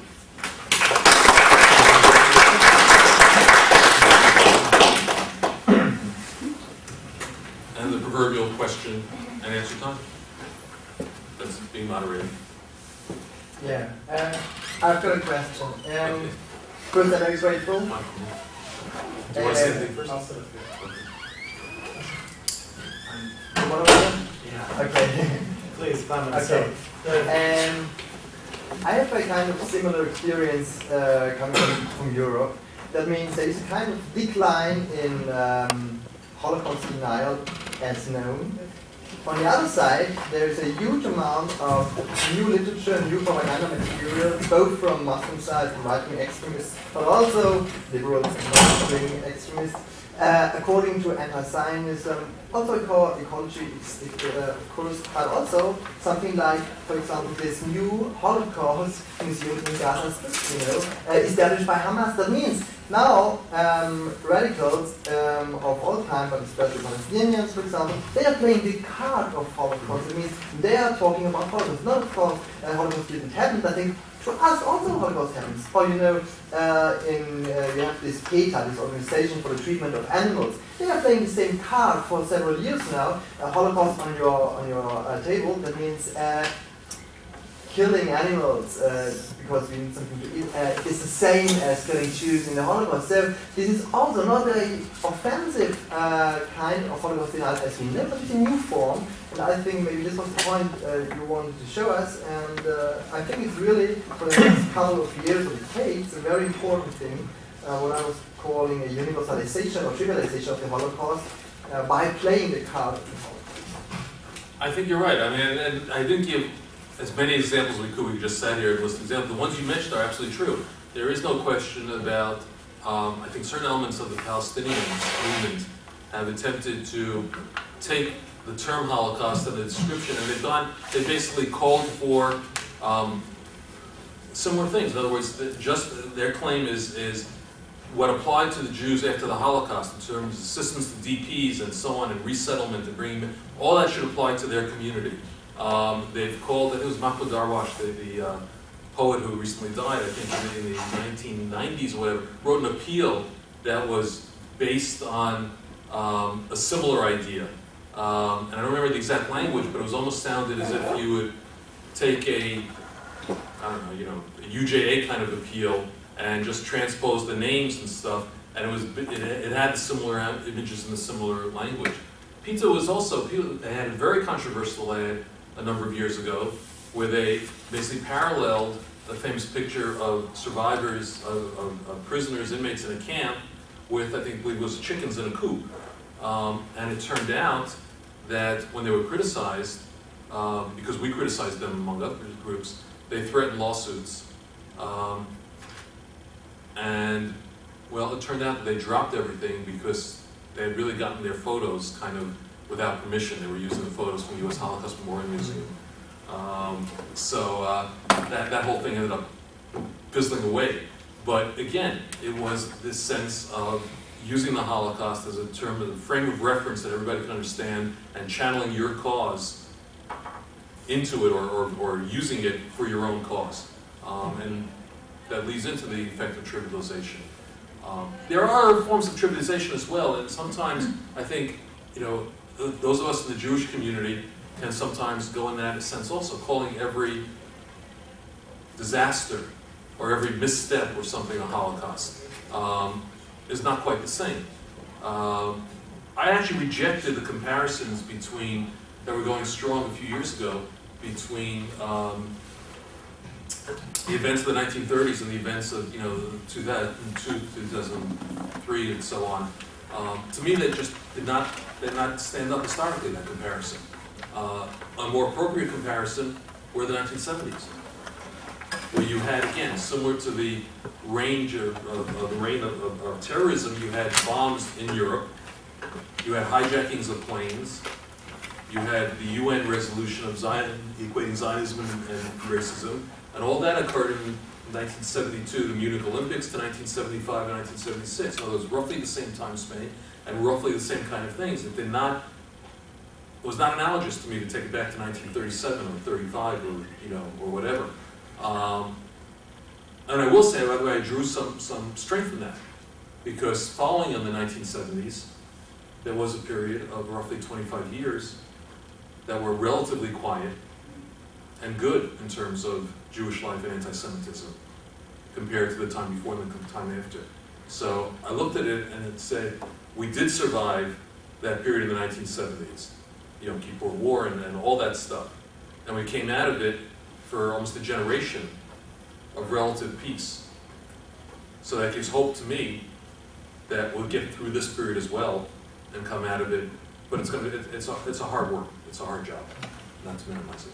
And the proverbial question and answer time. That's being moderated. Yeah, uh, I've got a question. Um, first, I'm very grateful. Michael, Do you want to say anything first? absolutely. What about Yeah, Okay. please, comment. Okay. So, Um, I have a kind of similar experience uh, coming from, from Europe. That means there is a kind of decline in um, Holocaust denial as known. On the other side, there is a huge amount of new literature, and new propaganda material, both from Muslim side, from right-wing extremists, but also liberals and left-wing extremists, uh, according to anti-Zionism, also eco- ecology, uh, of course, but also something like, for example, this new Holocaust museum in Gaza you know, uh, established by Hamas. That means now um, radicals um, of all time, but especially Palestinians, for example, they are playing the card of Holocaust. It means they are talking about Holocaust. Not of uh, Holocaust didn't happen, I think to us also Holocaust happens. Or you know, uh, in uh, you have this PETA, this organization for the treatment of animals. They are playing the same card for several years now. Uh, Holocaust on your on your uh, table. That means. Killing animals uh, because we need something to eat uh, is the same as killing Jews in the Holocaust. So this is also not a offensive uh, kind of Holocaust denial as we know, but it's a new form. And I think maybe this was the point uh, you wanted to show us. And uh, I think it's really for the next couple of years or decades a very important thing. Uh, what I was calling a universalization or trivialization of the Holocaust by playing the card of the Holocaust. I think you're right. I mean, and, I didn't give as many examples we could. We just sat here and listed examples. The ones you mentioned are absolutely true. There is no question about, um, I think certain elements of the Palestinian movement have attempted to take the term Holocaust and the description, and they've gone, they basically called for um, similar things. In other words, just, their claim is, is what applied to the Jews after the Holocaust in terms of assistance to DPs and so on, and resettlement and bringing, all that should apply to their community. Um, they've called, it was Mahmoud Darwish, the, the uh, poet who recently died, I think in the nineteen nineties or whatever, wrote an appeal that was based on, um, a similar idea. Um, and I don't remember the exact language, but it was almost sounded as if you would take a, I don't know, you know, a UJA kind of appeal and just transpose the names and stuff, and it was, it, it had similar images in the similar language. PETA was also, had a very controversial ad a number of years ago, where they basically paralleled a famous picture of survivors, of, of, of prisoners, inmates in a camp, with, I think, believe it was chickens in a coop. Um, and it turned out that when they were criticized, um, because we criticized them among other groups, they threatened lawsuits. Um, and, well, it turned out that they dropped everything because they had really gotten their photos kind of without permission. They were using the photos from the U.S. Holocaust Memorial Museum. Um, so uh, that, that whole thing ended up fizzling away. But again, it was this sense of using the Holocaust as a term, a frame of reference that everybody can understand, and channeling your cause into it or, or, or using it for your own cause. Um, and that leads into the effect of trivialization. Um, there are forms of trivialization as well, and sometimes I think, you know, those of us in the Jewish community can sometimes go in that sense also, calling every disaster or every misstep or something a Holocaust um, is not quite the same. Um, I actually rejected the comparisons between that were going strong a few years ago between um, the events of the 1930s and the events of you know 2002, 2003, and so on. Um, to me, that just did not did not stand up historically. That comparison. Uh, a more appropriate comparison were the 1970s, where you had again similar to the range of, of, of the reign of, of, of terrorism. You had bombs in Europe. You had hijackings of planes. You had the UN resolution of Zion, equating Zionism and, and racism. And all that occurred in 1972, the Munich Olympics, to 1975 and 1976. So it was roughly the same time span and roughly the same kind of things. It did not, it was not analogous to me to take it back to 1937 or 35 or, you know, or whatever. Um, and I will say, by the way, I drew some, some strength from that. Because following in the 1970s, there was a period of roughly 25 years that were relatively quiet and good in terms of Jewish life and anti-Semitism compared to the time before and the time after. So I looked at it and it said, we did survive that period in the 1970s, you know, Kippur War and, and all that stuff. And we came out of it for almost a generation of relative peace. So that gives hope to me that we'll get through this period as well and come out of it. But it's gonna, it, it's a, it's a hard work, it's a hard job, not to minimize it.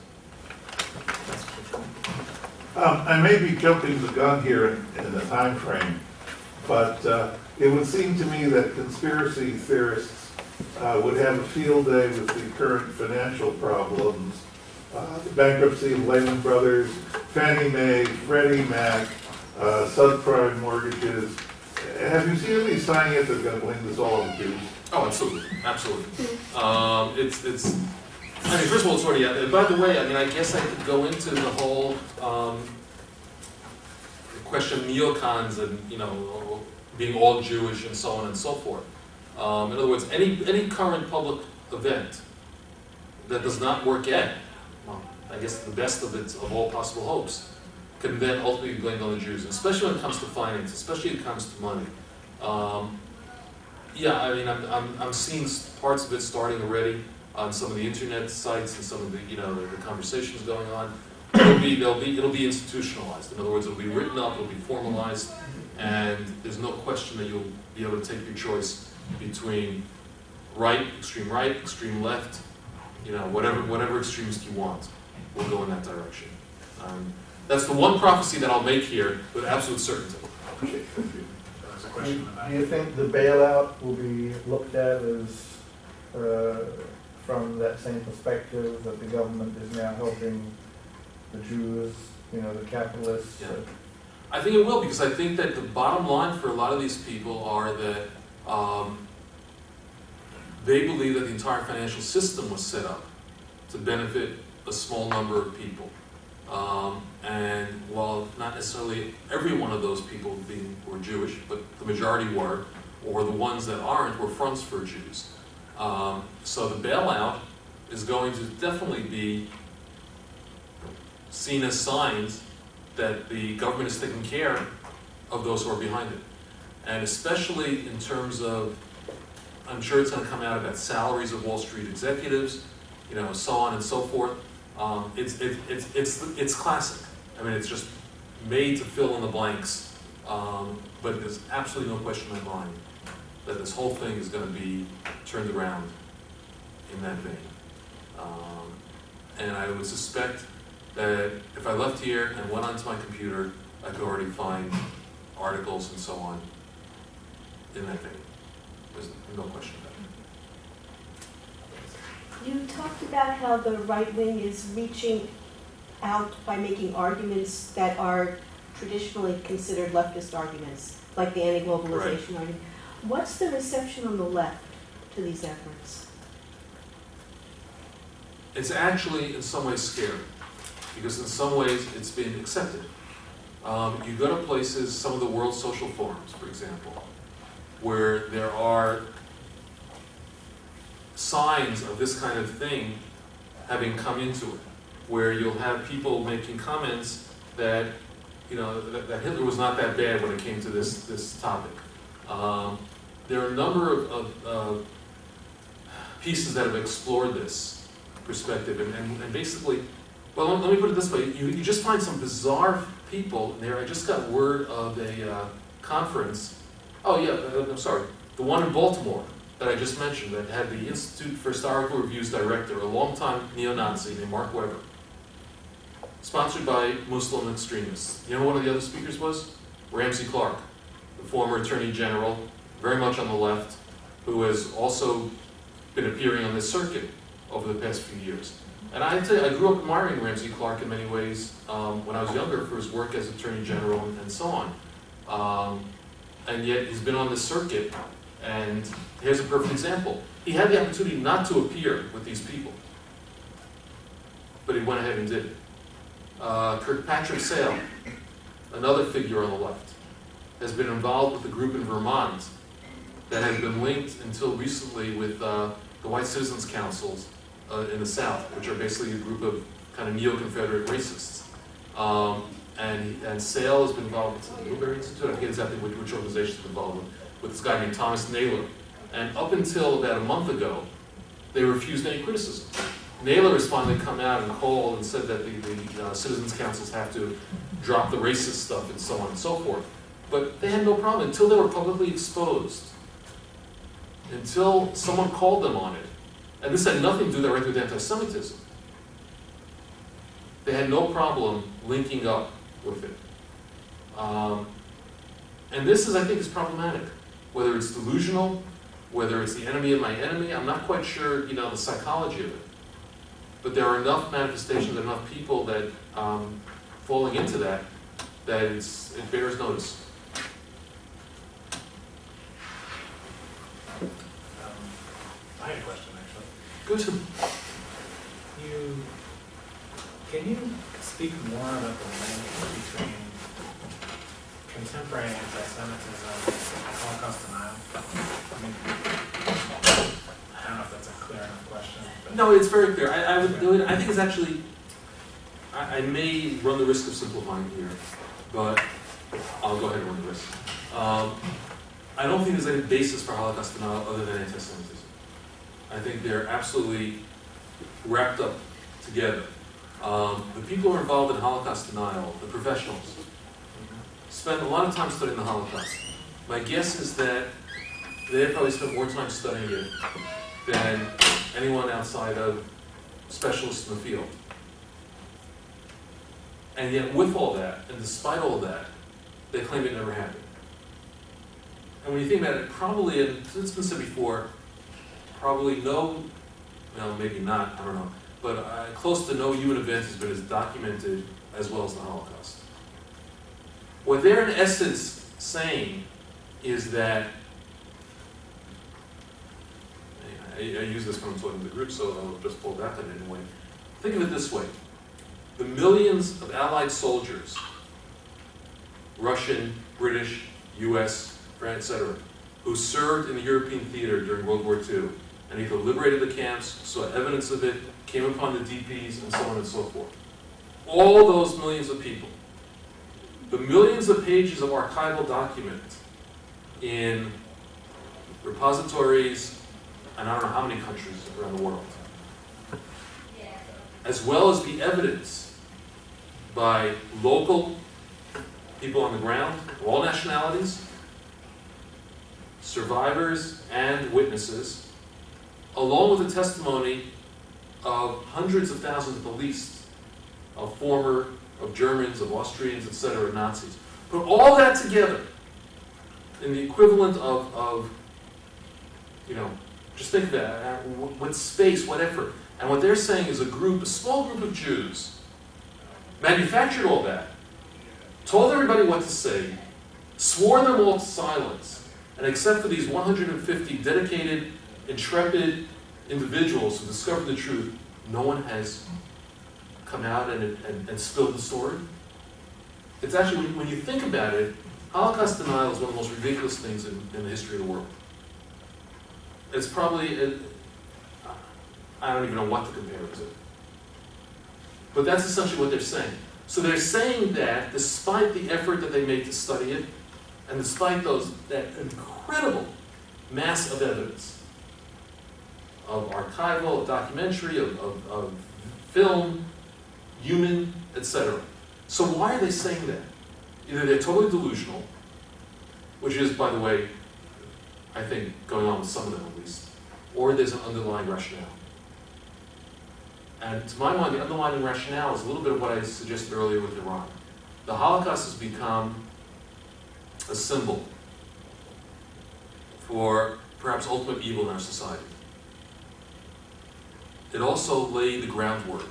Um, I may be jumping the gun here in, in the time frame, but, uh, it would seem to me that conspiracy theorists, uh, would have a field day with the current financial problems. Uh, the bankruptcy of Lehman Brothers, Fannie Mae, Freddie Mac, uh, subprime mortgages. Have you seen any sign yet that's gonna blame this all on the Jews? Oh, absolutely, absolutely. Um, it's, it's, I mean, first of all, it's already out. By the way, I mean, I guess I could go into the whole, um, question of neocons and, you know, being all Jewish and so on and so forth. Um, in other words, any, any current public event that does not work out, well, I guess the best of it, of all possible hopes, can then ultimately be blamed on the Jews, especially when it comes to finance, especially when it comes to money. Um, yeah, I mean, I'm, I'm, I'm seeing parts of it starting already on some of the internet sites and some of the, you know, the, the conversations going on. It'll be, they'll be, it'll be institutionalized. In other words, it'll be written up, it'll be formalized, and there's no question that you'll be able to take your choice between right, extreme right, extreme left, you know, whatever, whatever extremist you want, will go in that direction. Um, that's the one prophecy that I'll make here with absolute certainty. Okay, thank you. There's a Do question in you think the bailout will be looked at as, uh, from that same perspective, that the government is now helping the Jews you know, the capitalists. Yeah. I think it will, because I think that the bottom line for a lot of these people are that, um, they believe that the entire financial system was set up to benefit a small number of people. Um, and while not necessarily every one of those people being, were Jewish, but the majority were, or the ones that aren't were fronts for Jews. Um, so the bailout is going to definitely be seen as signs that the government is taking care of those who are behind it. And especially in terms of, I'm sure it's gonna come out about salaries of Wall Street executives, you know, so on and so forth. Um, it's, it, it's, it's, it's classic. I mean, it's just made to fill in the blanks. Um, but there's absolutely no question in my mind that this whole thing is gonna be turned around in that vein. Um, and I would suspect that if I left here and went onto my computer, I could already find articles and so on in that vein. There's no question about it. You talked about how the right wing is reaching out by making arguments that are traditionally considered leftist arguments, like the anti-globalization argument. What's the reception on the left to these efforts? It's actually in some ways scary, because in some ways it's been accepted. Um, you go to places, some of the World Social Forums, for example, where there are signs of this kind of thing having come into it, where you'll have people making comments that, you know, that, that Hitler was not that bad when it came to this, this topic. Um, there are a number of, of, of pieces that have explored this perspective, and, and, and basically, well, let, me put it this way, you, you just find some bizarre people there, I just got word of a, uh, conference, oh yeah, uh, I'm sorry, the one in Baltimore that I just mentioned, that had the Institute for Historical Reviews director, a longtime neo-Nazi named Mark Weber, sponsored by Muslim extremists. You know one of the other speakers was? Ramsey Clark, the former Attorney General, very much on the left, who has also been appearing on this circuit over the past few years. And I you, I grew up admiring Ramsey Clark in many ways um, when I was younger for his work as Attorney General and, and so on. Um, and yet he's been on this circuit, and here's a perfect example. He had the opportunity not to appear with these people, but he went ahead and did it. Uh, Kirkpatrick Sale, another figure on the left, has been involved with a group in Vermont that has been linked until recently with uh, the White Citizens Councils uh, in the South, which are basically a group of kind of neo-Confederate racists. Um, and, and Sale has been involved with the Middlebury Institute, I forget exactly which, which organization is involved with, with this guy named Thomas Naylor. And up until about a month ago, they refused any criticism. Naylor has finally come out and called and said that the, the uh, citizens councils have to drop the racist stuff and so on and so forth. But they had no problem until they were publicly exposed. Until someone called them on it. And this had nothing to do directly with anti-Semitism. They had no problem linking up with it. Um, and this is, I think, is problematic. Whether it's delusional, whether it's the enemy of my enemy, I'm not quite sure, you know, the psychology of it. But there are enough manifestations, enough people that um, falling into that, that it bears notice. Um, I had a question, actually. Good. You, can you speak more about the link between contemporary anti-Semitism and Holocaust denial? I mean, I don't know if that's a clear enough question, but. No, it's very clear. I, I would do it, I think it's actually, I, I may run the risk of simplifying here, but I'll go ahead and run the risk. Um, I don't think there's any basis for Holocaust denial other than anti-Semitism. I think they're absolutely wrapped up together. Um, the people who are involved in Holocaust denial, the professionals, spend a lot of time studying the Holocaust. My guess is that they probably spent more time studying it than anyone outside of specialists in the field. And yet, with all that, and despite all that, they claim it never happened. And when you think about it, probably, and it's been said before, probably no, well, maybe not, I don't know, but uh, close to no human event has been as documented as well as the Holocaust. What they're in essence saying is that, I, I use this talking to the group, so I'll just pull that in anyway. Think of it this way. The millions of Allied soldiers, Russian, British, US, France, etc., who served in the European theater during World War II and either liberated the camps, saw evidence of it, came upon the DPs, and so on and so forth. All those millions of people, the millions of pages of archival document in repositories, and I don't know how many countries around the world, as well as the evidence by local people on the ground, all nationalities, survivors and witnesses, along with the testimony of hundreds of thousands at the least of former, of Germans, of Austrians, etc., Nazis. Put all that together in the equivalent of, of you know, just think of that, uh, what space, what effort. And what they're saying is a group, a small group of Jews, manufactured all that, told everybody what to say, swore them all to silence, and except for these 150 dedicated, intrepid individuals who discovered the truth, no one has come out and, and, and spilled the story. It's actually, when, when you think about it, Holocaust denial is one of the most ridiculous things in, in the history of the world. It's probably, it, I don't even know what to compare it to. But that's essentially what they're saying. So they're saying that despite the effort that they made to study it, and despite those that incredible mass of evidence of archival, of documentary, of, of, of film, human, etc. So why are they saying that? Either they're totally delusional, which is, by the way, I think going on with some of them at least, or there's an underlying rationale. And to my mind, the underlying rationale is a little bit of what I suggested earlier with Iran. The Holocaust has become a symbol for perhaps ultimate evil in our society. It also laid the groundwork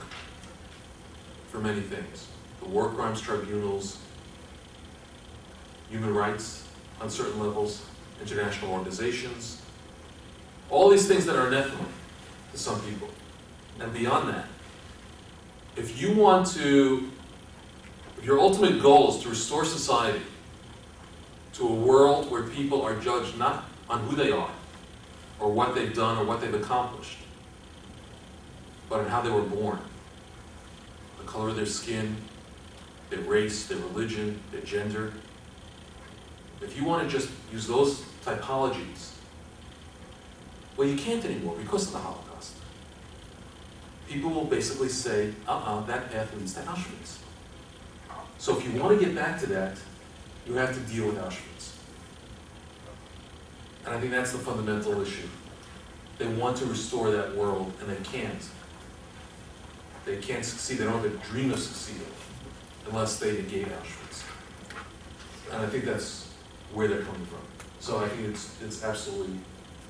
for many things. The war crimes tribunals, human rights on certain levels, international organizations, all these things that are anathema to some people. And beyond that, if you want to, if your ultimate goal is to restore society to a world where people are judged not on who they are, or what they've done, or what they've accomplished, but on how they were born, the color of their skin, their race, their religion, their gender. If you want to just use those typologies, well, you can't anymore because of the Holocaust. People will basically say, uh-uh, that path leads to Auschwitz. So if you want to get back to that, you have to deal with Auschwitz. And I think that's the fundamental issue. They want to restore that world, and they can't. They can't succeed. They don't have a dream of succeeding unless they negate Auschwitz. And I think that's where they're coming from. So I think it's, it's absolutely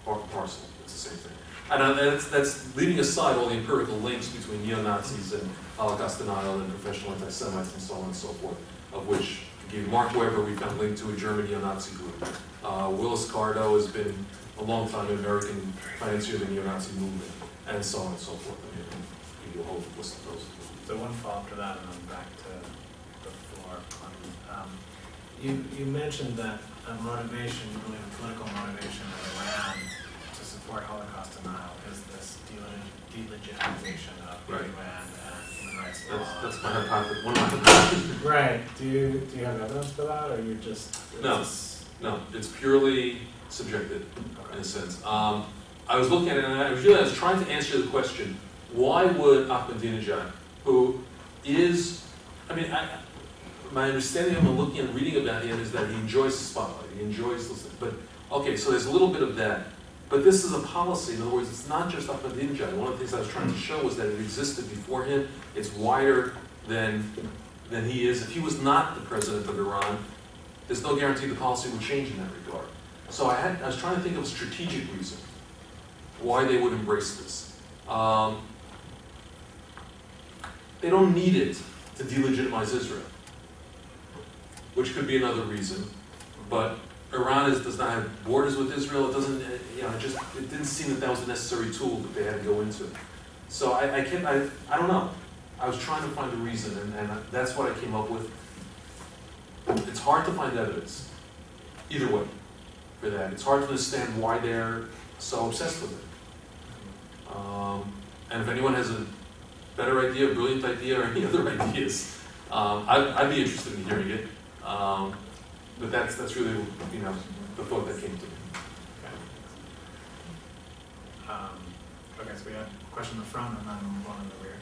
part and parcel. It's the same thing. And uh, that's, that's leaving aside all the empirical links between neo-Nazis and Holocaust denial and professional anti-Semites and so on and so forth, of which, to Mark Weber, we found linked to a German neo-Nazi group. Uh, Willis Carto has been a long time American financier of the neo-Nazi movement, and so on and so forth. I mean, I can give you a whole list of. So one follow-up to that, and then back to the floor. Um, You, you mentioned that a motivation, you believe a political motivation of Iran to support Holocaust denial is this dele- delegitimization of Right. UN and human rights That's, law. that's my hypothesis, one of my. Right, do you, do you have evidence for that, or you just? No. just- No, it's purely subjective. in a sense. Um, I was looking at it and I was really, I was trying to answer the question, why would Ahmadinejad, who is, I mean, I, my understanding and looking and reading about him is that he enjoys the spotlight, he enjoys listening, but, okay, so there's a little bit of that. But this is a policy, in other words, it's not just Ahmadinejad. One of the things I was trying to show was that it existed before him, it's wider than, than he is. If he was not the president of Iran, there's no guarantee the policy would change in that regard. So I had, I was trying to think of a strategic reason why they would embrace this. Um, they don't need it to delegitimize Israel, which could be another reason. But Iran is, does not have borders with Israel. It doesn't, uh, you know, it just it didn't seem that that was a necessary tool that they had to go into. So I, I can't, I, I don't know. I was trying to find a reason, and, and that's what I came up with. It's hard to find evidence, either way, for that. It's hard to understand why they're so obsessed with it. Um, and if anyone has a better idea, a brilliant idea, or any other ideas, um, I'd, I'd be interested in hearing it. Um, but that's, that's really, you know, the thought that came to me. Um, okay, so we had a question in the front and then one in the rear.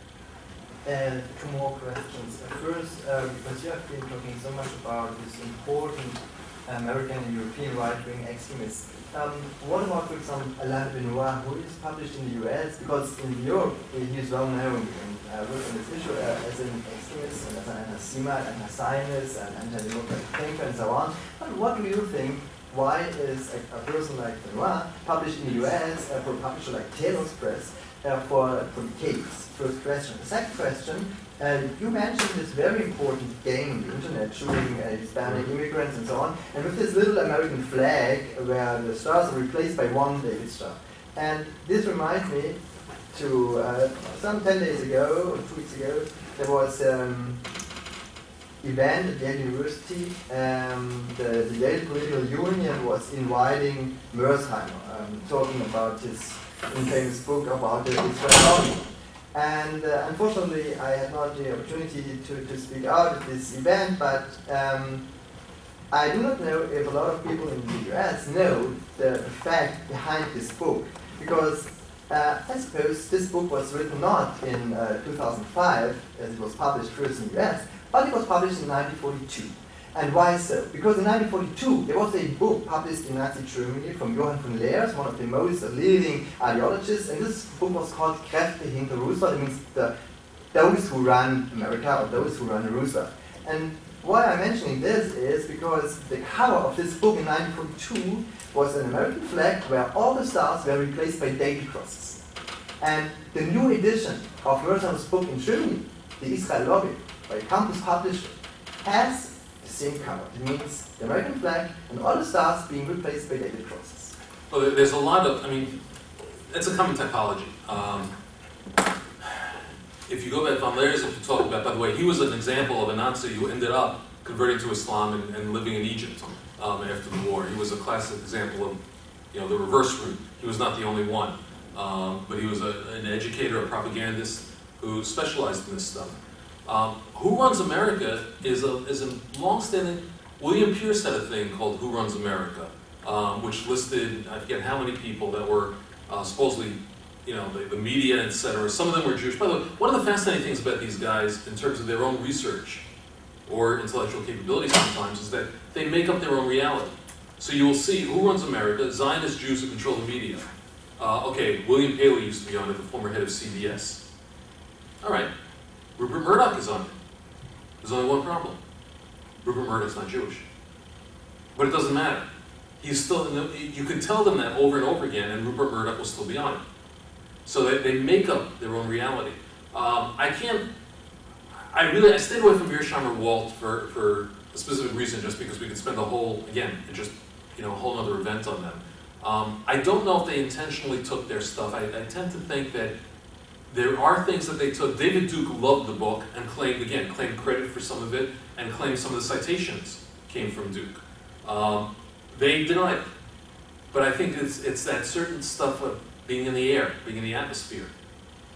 And two more questions. Uh, First, uh, because you have been talking so much about this important American and European right-wing extremists, um, what about, for example, Alain Benoist, who is published in the US? Because in Europe, he is well known and uh, on this issue uh, as an extremist and as an anti-Semite, anti-Zionist, and anti-democratic thinker, and so on. But what do you think? Why is a, a person like Benoist published in the US uh, for a publisher like Telos Press uh, for, for decades? First question. The second question, uh, you mentioned this very important game the internet, shooting uh, Hispanic immigrants and so on, and with this little American flag where the stars are replaced by one David star. And this reminds me to uh, some 10 days ago, or two weeks ago, there was um, event at Yale University. Um, the, the Yale Political Union was inviting Mearsheimer, um, talking about his infamous book about the Israel army. And uh, unfortunately, I had not the opportunity to, to speak out at this event, but um, I do not know if a lot of people in the US know the fact behind this book, because uh, I suppose this book was written not in uh, 2005, as it was published first in the US, but it was published in 1942. And why so? Because in 1942, there was a book published in Nazi Germany from Johann von Leers, one of the most leading ideologists, and this book was called Kräfte hinter Roosevelt. It means the, those who run America or those who run Roosevelt. And why I'm mentioning this is because the cover of this book in 1942 was an American flag where all the stars were replaced by David crosses. And the new edition of Mearsheimer's book in Germany, the Israel Lobby, by Campus Publisher, has same color. It means the American flag and all the stars being replaced by David crosses. Well, there's a lot of, I mean, it's a common typology. Um, if you go back, Von Leers, if you talk about, by the way, he was an example of a Nazi who ended up converting to Islam and, and living in Egypt um, after the war. He was a classic example of, you know, the reverse route. He was not the only one, um, but he was a, an educator, a propagandist who specialized in this stuff. Um, Who Runs America is a, is a long-standing, William Pierce had a thing called Who Runs America, um, which listed, I forget how many people that were uh, supposedly, you know, the, the media, et cetera. Some of them were Jewish. By the way, one of the fascinating things about these guys in terms of their own research or intellectual capability sometimes is that they make up their own reality. So you will see Who Runs America, Zionist Jews who control the media. Uh, okay, William Paley used to be on it, the former head of CBS. All right, Rupert Murdoch is on it. There's only one problem. Rupert Murdoch's not Jewish. But it doesn't matter. He's still, you can tell them that over and over again, and Rupert Murdoch will still be on it. So they, they make up their own reality. Um, I can't, I really, I stayed away from Mearsheimer Walt for, for a specific reason, just because we could spend a whole, again, just, you know, a whole other event on them. Um, I don't know if they intentionally took their stuff. I, I tend to think that there are things that they took. David Duke loved the book and claimed, again, claimed credit for some of it and claimed some of the citations came from Duke. Um, they denied it. But I think it's, it's that certain stuff of being in the air, being in the atmosphere,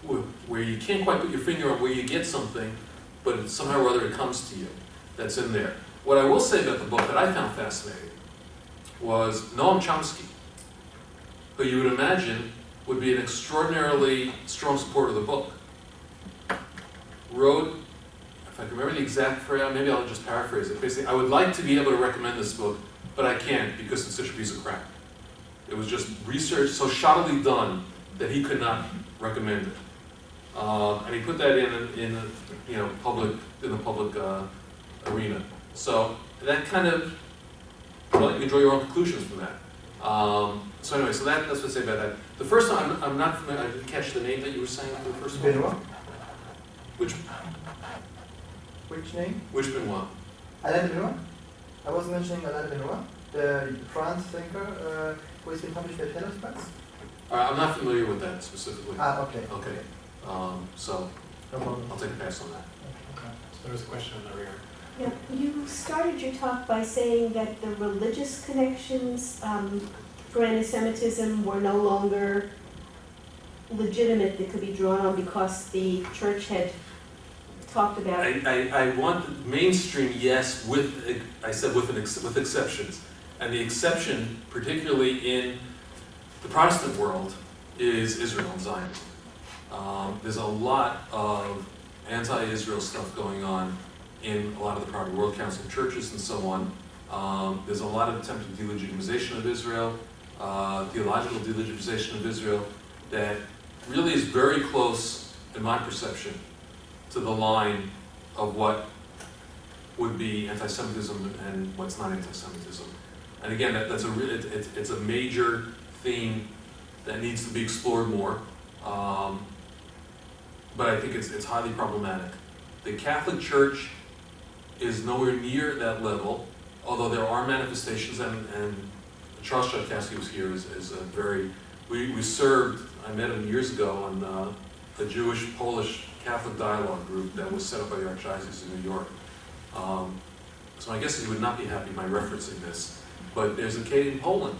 where, where you can't quite put your finger on where you get something, but somehow or other it comes to you. That's in there. What I will say about the book that I found fascinating was Noam Chomsky, who you would imagine would be an extraordinarily strong supporter of the book. Wrote, if I can remember the exact phrase, maybe I'll just paraphrase it. Basically, I would like to be able to recommend this book, but I can't because it's such a piece of crap. It was just research so shoddily done that he could not recommend it. Um, and he put that in, in you know, public, in the public uh, arena. So that kind of, well, you can draw your own conclusions from that. Um, so anyway, so that, that's what I say about that. The first one, I'm, I'm not familiar, I didn't catch the name that you were saying for the first one. Benoist? Which, Which name? Which Benoist? Alain de Benoist? I was mentioning Alain de Benoist, the France thinker uh, who has been published by Telos Press. Uh, I'm not familiar with that specifically. Ah, okay. Okay, um, so No. I'll take a pass on that. Okay, so there was a question in the rear. Yeah, you started your talk by saying that the religious connections um, for anti-Semitism were no longer legitimate, that could be drawn on because the church had talked about I, I, I want mainstream, yes, with, I said with an, ex- with exceptions. And the exception, particularly in the Protestant world, is Israel and Zionism. Um, there's a lot of anti-Israel stuff going on in a lot of the Protestant World Council churches and so on. Um, there's a lot of attempted delegitimization of Israel, uh, theological delegitimization of Israel, that really is very close, in my perception, to the line of what would be anti-Semitism and what's not anti-Semitism. And again, that, that's a it, it, it's a major theme that needs to be explored more. Um, but I think it's, it's highly problematic. The Catholic Church is nowhere near that level, although there are manifestations, and, and Charles Chudkowsky was here is, is a very, we, we served, I met him years ago on uh, Jewish-Polish Catholic dialogue group that was set up by the Archdiocese of New York. Um, so I guess he would not be happy by referencing this, but there's a case in Poland,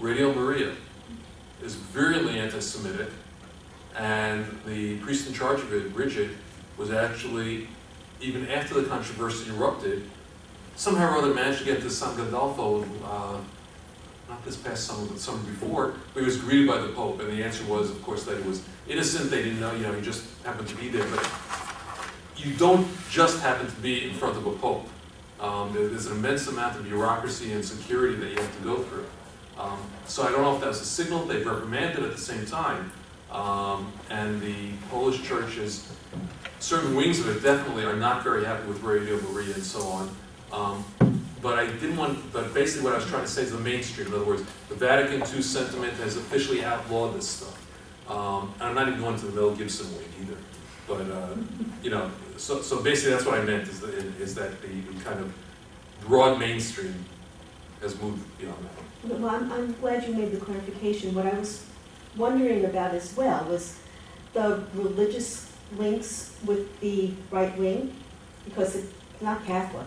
Radio Maria, is virulently anti-Semitic, and the priest in charge of it, Rydzyk, was actually, even after the controversy erupted, somehow or other managed to get to San Gandolfo, uh, not this past summer, but summer before, but he was greeted by the Pope, and the answer was, of course, that he was innocent, they didn't know, you know, he just happened to be there, but you don't just happen to be in front of a Pope. Um, there- there's an immense amount of bureaucracy and security that you have to go through. Um, so I don't know if that was a signal, they've reprimanded at the same time, um, and the Polish churches, certain wings of it definitely are not very happy with Radio Maria and so on. But I didn't want, but basically what I was trying to say is the mainstream. In other words, the Vatican II sentiment has officially outlawed this stuff. Um, and I'm not even going to the Mel Gibson wing either. But, uh, you know, so, so basically that's what I meant is that, is that the, the kind of broad mainstream has moved beyond that. Well, I'm, I'm glad you made the clarification. What I was wondering about as well was the religious links with the right wing, because it's not Catholic.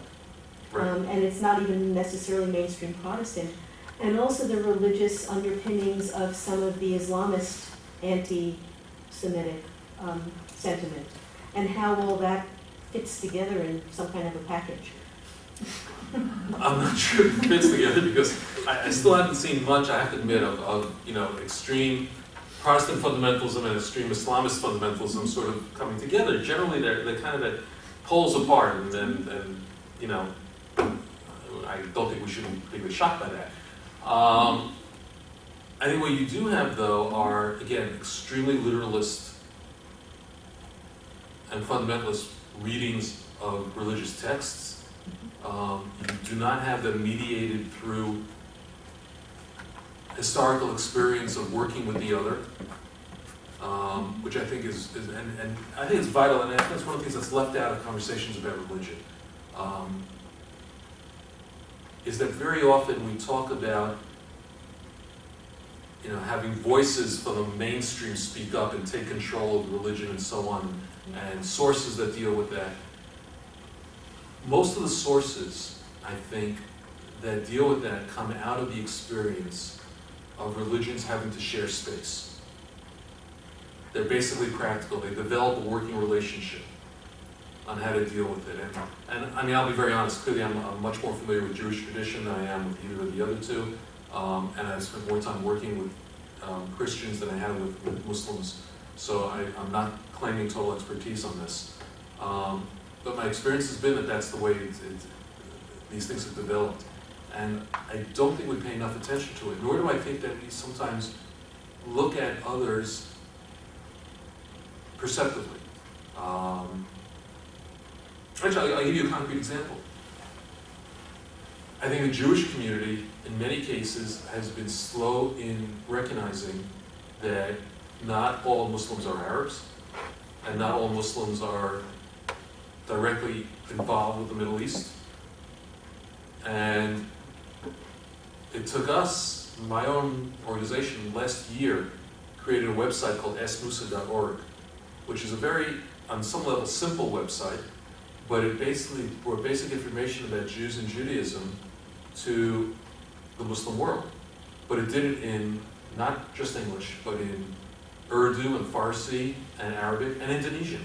Right. Um, and it's not even necessarily mainstream Protestant. And also the religious underpinnings of some of the Islamist anti-Semitic um, sentiment, and how all that fits together in some kind of a package. I'm not sure it fits together because I, I still haven't seen much, I have to admit, of, of, you know, extreme Protestant fundamentalism and extreme Islamist fundamentalism sort of coming together. Generally, they're, they're kind of at poles apart and, and, and, you know, I don't think we should be shocked by that. Um, I think what you do have, though, are, again, extremely literalist and fundamentalist readings of religious texts. Um, you do not have them mediated through historical experience of working with the other, um, which I think is, is and, and I think it's vital, and that's one of the things that's left out of conversations about religion. Um, is that very often we talk about, you know, having voices from the mainstream speak up and take control of religion and so on, and sources that deal with that. Most of the sources, I think, that deal with that come out of the experience of religions having to share space. They're basically practical. They develop a working relationship on how to deal with it. And, and I mean, I'll be very honest. Clearly, I'm, I'm much more familiar with Jewish tradition than I am with either of the other two. Um, and I've spent more time working with um, Christians than I have with, with Muslims. So I, I'm not claiming total expertise on this. Um, but my experience has been that that's the way it, it, these things have developed. And I don't think we pay enough attention to it, nor do I think that we sometimes look at others perceptively. Um, actually, I'll, give you a concrete example. I think the Jewish community, in many cases, has been slow in recognizing that not all Muslims are Arabs, and not all Muslims are directly involved with the Middle East. And it took us, my own organization, last year, created a website called smusa.org, which is a very, on some level, simple website, but it basically brought basic information about Jews and Judaism to the Muslim world. But it did it in not just English, but in Urdu and Farsi and Arabic and Indonesian.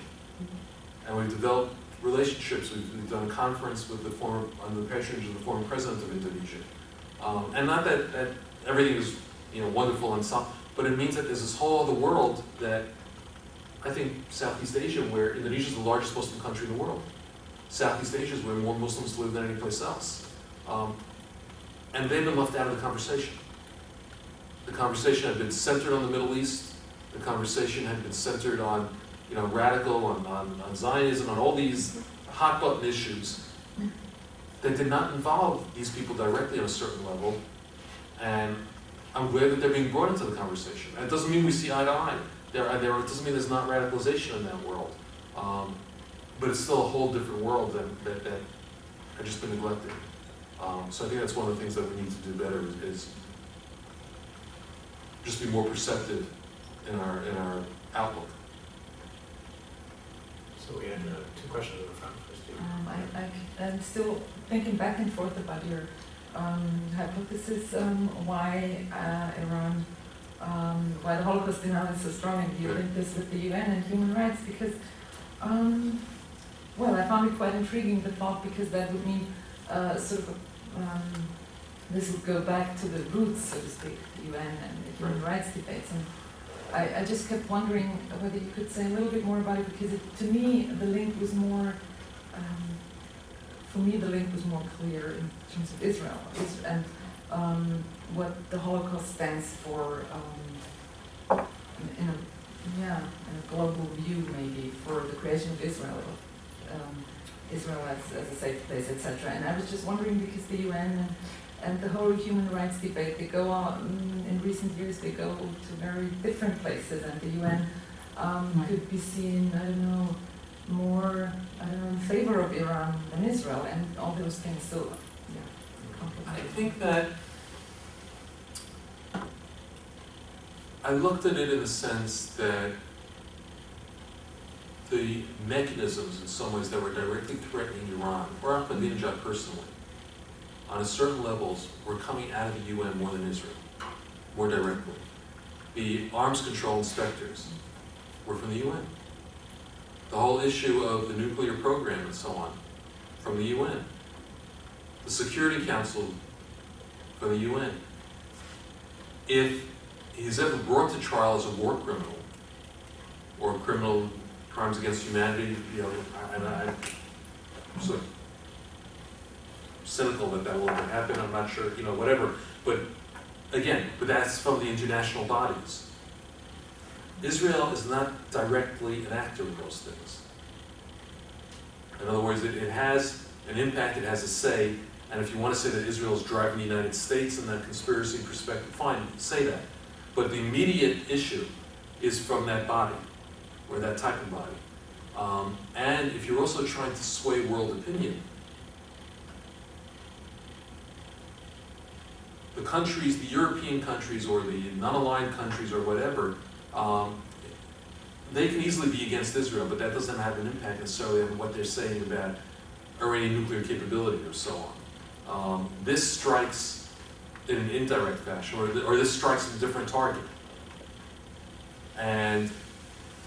And we've developed relationships. We've, we've done a conference with the former, under the patronage of the former president of Indonesia. Um, and not that, that everything is you know wonderful and so, but it means that there's this whole other world that I think Southeast Asia, where Indonesia is the largest Muslim country in the world. Southeast Asia is where more Muslims live than any place else. Um, and they've been left out of the conversation. The conversation had been centered on the Middle East. The conversation had been centered on, you know, radical, on, on, on Zionism, on all these hot button issues that did not involve these people directly on a certain level. And I'm glad that they're being brought into the conversation. And it doesn't mean we see eye to eye. There, there, it doesn't mean there's not radicalization in that world. Um, but it's still a whole different world that, that, that had just been neglected. Um, so I think that's one of the things that we need to do better is, is just be more perceptive in our, in our outlook. So we had uh, two questions in the front first. Steve. Um, I, I, I'm still thinking back and forth about your um, hypothesis um, why uh, Iran, um, why the Holocaust denial is so strong, and you link this with the UN and human rights because, um, well, I found it quite intriguing the thought because that would mean uh, sort of um, this would go back to the roots, so to speak, the UN and the human rights debates. And I, I just kept wondering whether you could say a little bit more about it because it, to me the link was more, um, for me the link was more clear in terms of Israel. And um, what the Holocaust stands for um, in, in a yeah in a global view maybe for the creation of Israel, um, Israel as, as a safe place, etc. And I was just wondering because the UN and and the whole human rights debate, they go on, in recent years, they go to very different places, and the UN um, could be seen, I don't know, more, I don't know, in favor of Iran than Israel, and all those things, so, yeah, I think that I looked at it in the sense that the mechanisms in some ways that were directly threatening Iran, or Ahmadinejad mm-hmm. personally, on a certain levels were coming out of the UN more than Israel, more directly. The arms control inspectors were from the UN. The whole issue of the nuclear program and so on, from the UN. The Security Council from the UN. If he's ever brought to trial as a war criminal or a criminal crimes against humanity, you know, and I, I'm sort of cynical that that will ever happen, I'm not sure, you know, whatever. But again, but that's from the international bodies. Israel is not directly an actor in those things. In other words, it, it has an impact, it has a say, and if you want to say that Israel is driving the United States in that conspiracy perspective, fine, say that. But the immediate issue is from that body, or that type of body. Um, and if you're also trying to sway world opinion, the countries, the European countries or the non-aligned countries or whatever, um, they can easily be against Israel, but that doesn't have an impact necessarily on what they're saying about Iranian nuclear capability or so on. Um, this strikes in an indirect fashion, or, or this strikes a different target. And,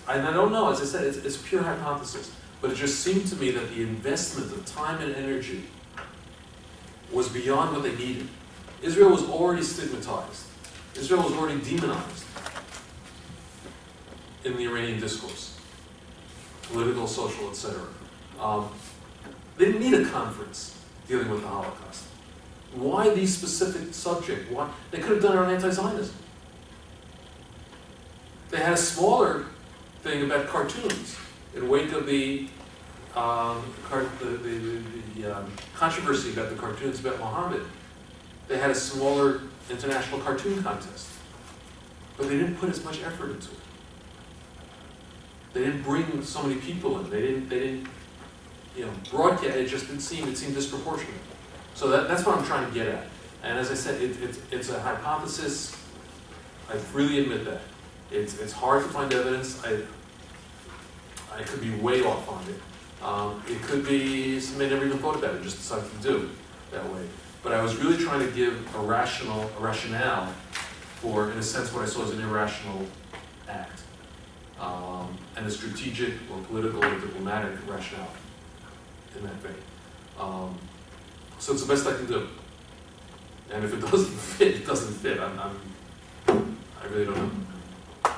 and I don't know, as I said, it's, it's pure hypothesis, but it just seemed to me that the investment of time and energy was beyond what they needed. Israel was already stigmatized. Israel was already demonized in the Iranian discourse, political, social, etc. Um, they didn't need a conference dealing with the Holocaust. Why these specific subject? Why they could have done it on anti-Zionism. They had a smaller thing about cartoons in wake of the um, the, the, the, um, controversy about the cartoons about Muhammad they had a smaller international cartoon contest. But they didn't put as much effort into it. They didn't bring so many people in. They didn't, they didn't, you know, broadcast, it just didn't seem, it seemed disproportionate. So that, that's what I'm trying to get at. And as I said, it, it's, it's a hypothesis, I freely admit that. It's, it's hard to find evidence, I, I could be way off on it. Um, it could be I never even thought about it, just decided to do that way. But I was really trying to give a rational, a rationale for, in a sense, what I saw as an irrational act. Um, and a strategic or political or diplomatic rationale in that vein. Um, so it's the best I can do. And if it doesn't fit, it doesn't fit. I'm, I'm I really don't know.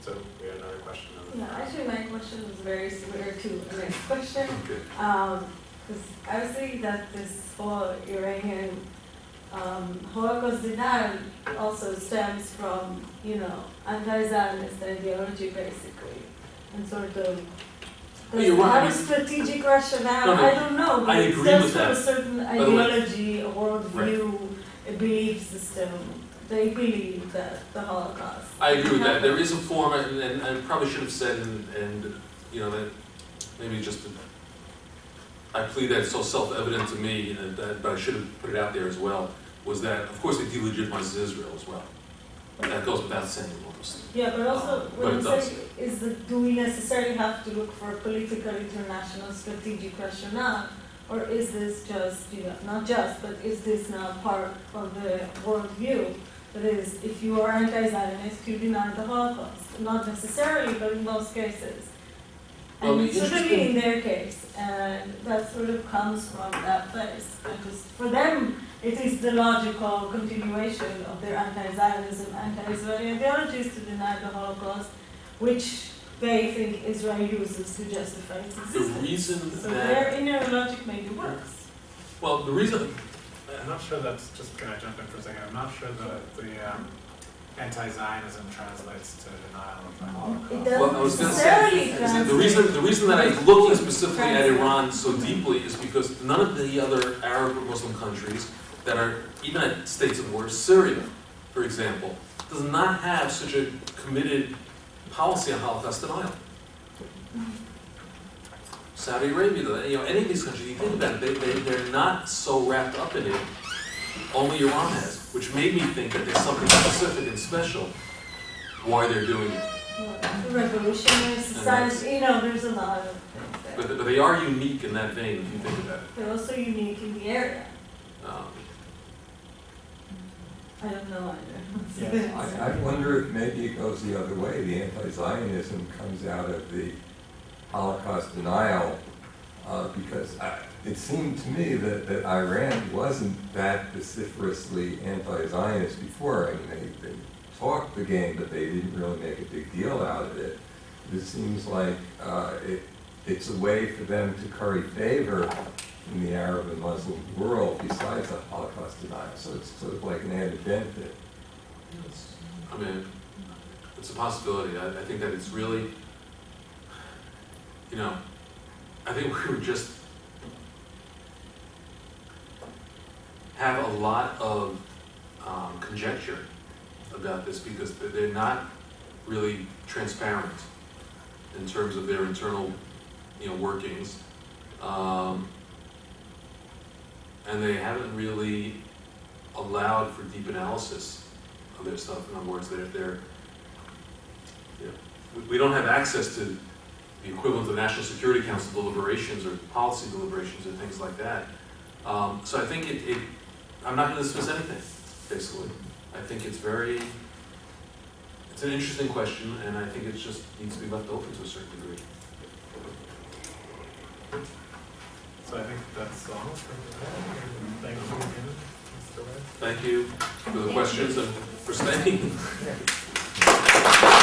So we had another question on the. Yeah, actually, my question was very similar to the next question. Because I was saying that this whole Iranian um, Holocaust denial also stems from, you know, anti-Zionist ideology, basically, and sort of. Well, you're right, I have a strategic rationale? No, no, I don't know, but I it agree stems with from a certain ideology, a worldview, a belief system. They believe that the Holocaust. I agree with that. There is a form, and, and I probably should have said, and, and, you know, that, maybe just, I plead that it's so self-evident to me, and that, but I should have put it out there as well, was that, of course, it delegitimizes Israel as well. That goes without saying almost. Yeah, but also, Uh, what but I'm saying is that do we necessarily have to look for a political international strategic rationale? Or is this just, you know, not just, but is this now part of the worldview? That is, if you are anti-Zionist, you deny the Holocaust, not necessarily, but in most cases. And the it's certainly in their case, and that sort of comes from that place. Because for them, it is the logical continuation of their anti-Zionism, anti-Israeli ideologies to deny the Holocaust, which they think Israel uses to justify its The existence. reason So that, their inner logic maybe works. well, the reason, I'm not sure that's, just going to jump in for a second? I'm not sure that the um, anti-Zionism translates to denial of the Holocaust. It Well, I doesn't was gonna say, the reason, the reason that I'm looking specifically at Iran so deeply is because none of the other Arab or Muslim countries that are even at states of war, Syria, for example, does not have such a committed policy on Holocaust denial. Saudi Arabia, you know, any of these countries, you think about it, they, they, they're not so wrapped up in it. Only Iran has, which made me think that there's something specific and special why they're doing it. Revolutionary society, you know, there's a lot of things there. But, but they are unique in that vein, if you think about it. They're also unique in the area. Um, I don't know either. Yes. I, I wonder if maybe it goes the other way. The anti-Zionism comes out of the Holocaust denial, uh, because I, it seemed to me that, that Iran wasn't that vociferously anti-Zionist before. I mean, they, they talked the game, but they didn't really make a big deal out of it. It seems like uh, it, it's a way for them to curry favor in the Arab and Muslim world besides the Holocaust denial. So it's sort of like an added benefit. I mean, it's a possibility. I, I think that it's really, you know, I think we would just have a lot of um, conjecture about this because they're- not really transparent in terms of their internal, you know, workings. Um, and they haven't really allowed for deep analysis of their stuff. In other words, they're, they're, you know, we don't have access to the equivalent of National Security Council deliberations or policy deliberations and things like that. Um, so I think it, it, I'm not gonna dismiss anything, basically. I think it's very, it's an interesting question, and I think it just needs to be left open to a certain degree. So I think that's all for today. Thank you again, Thank you for the questions and for staying.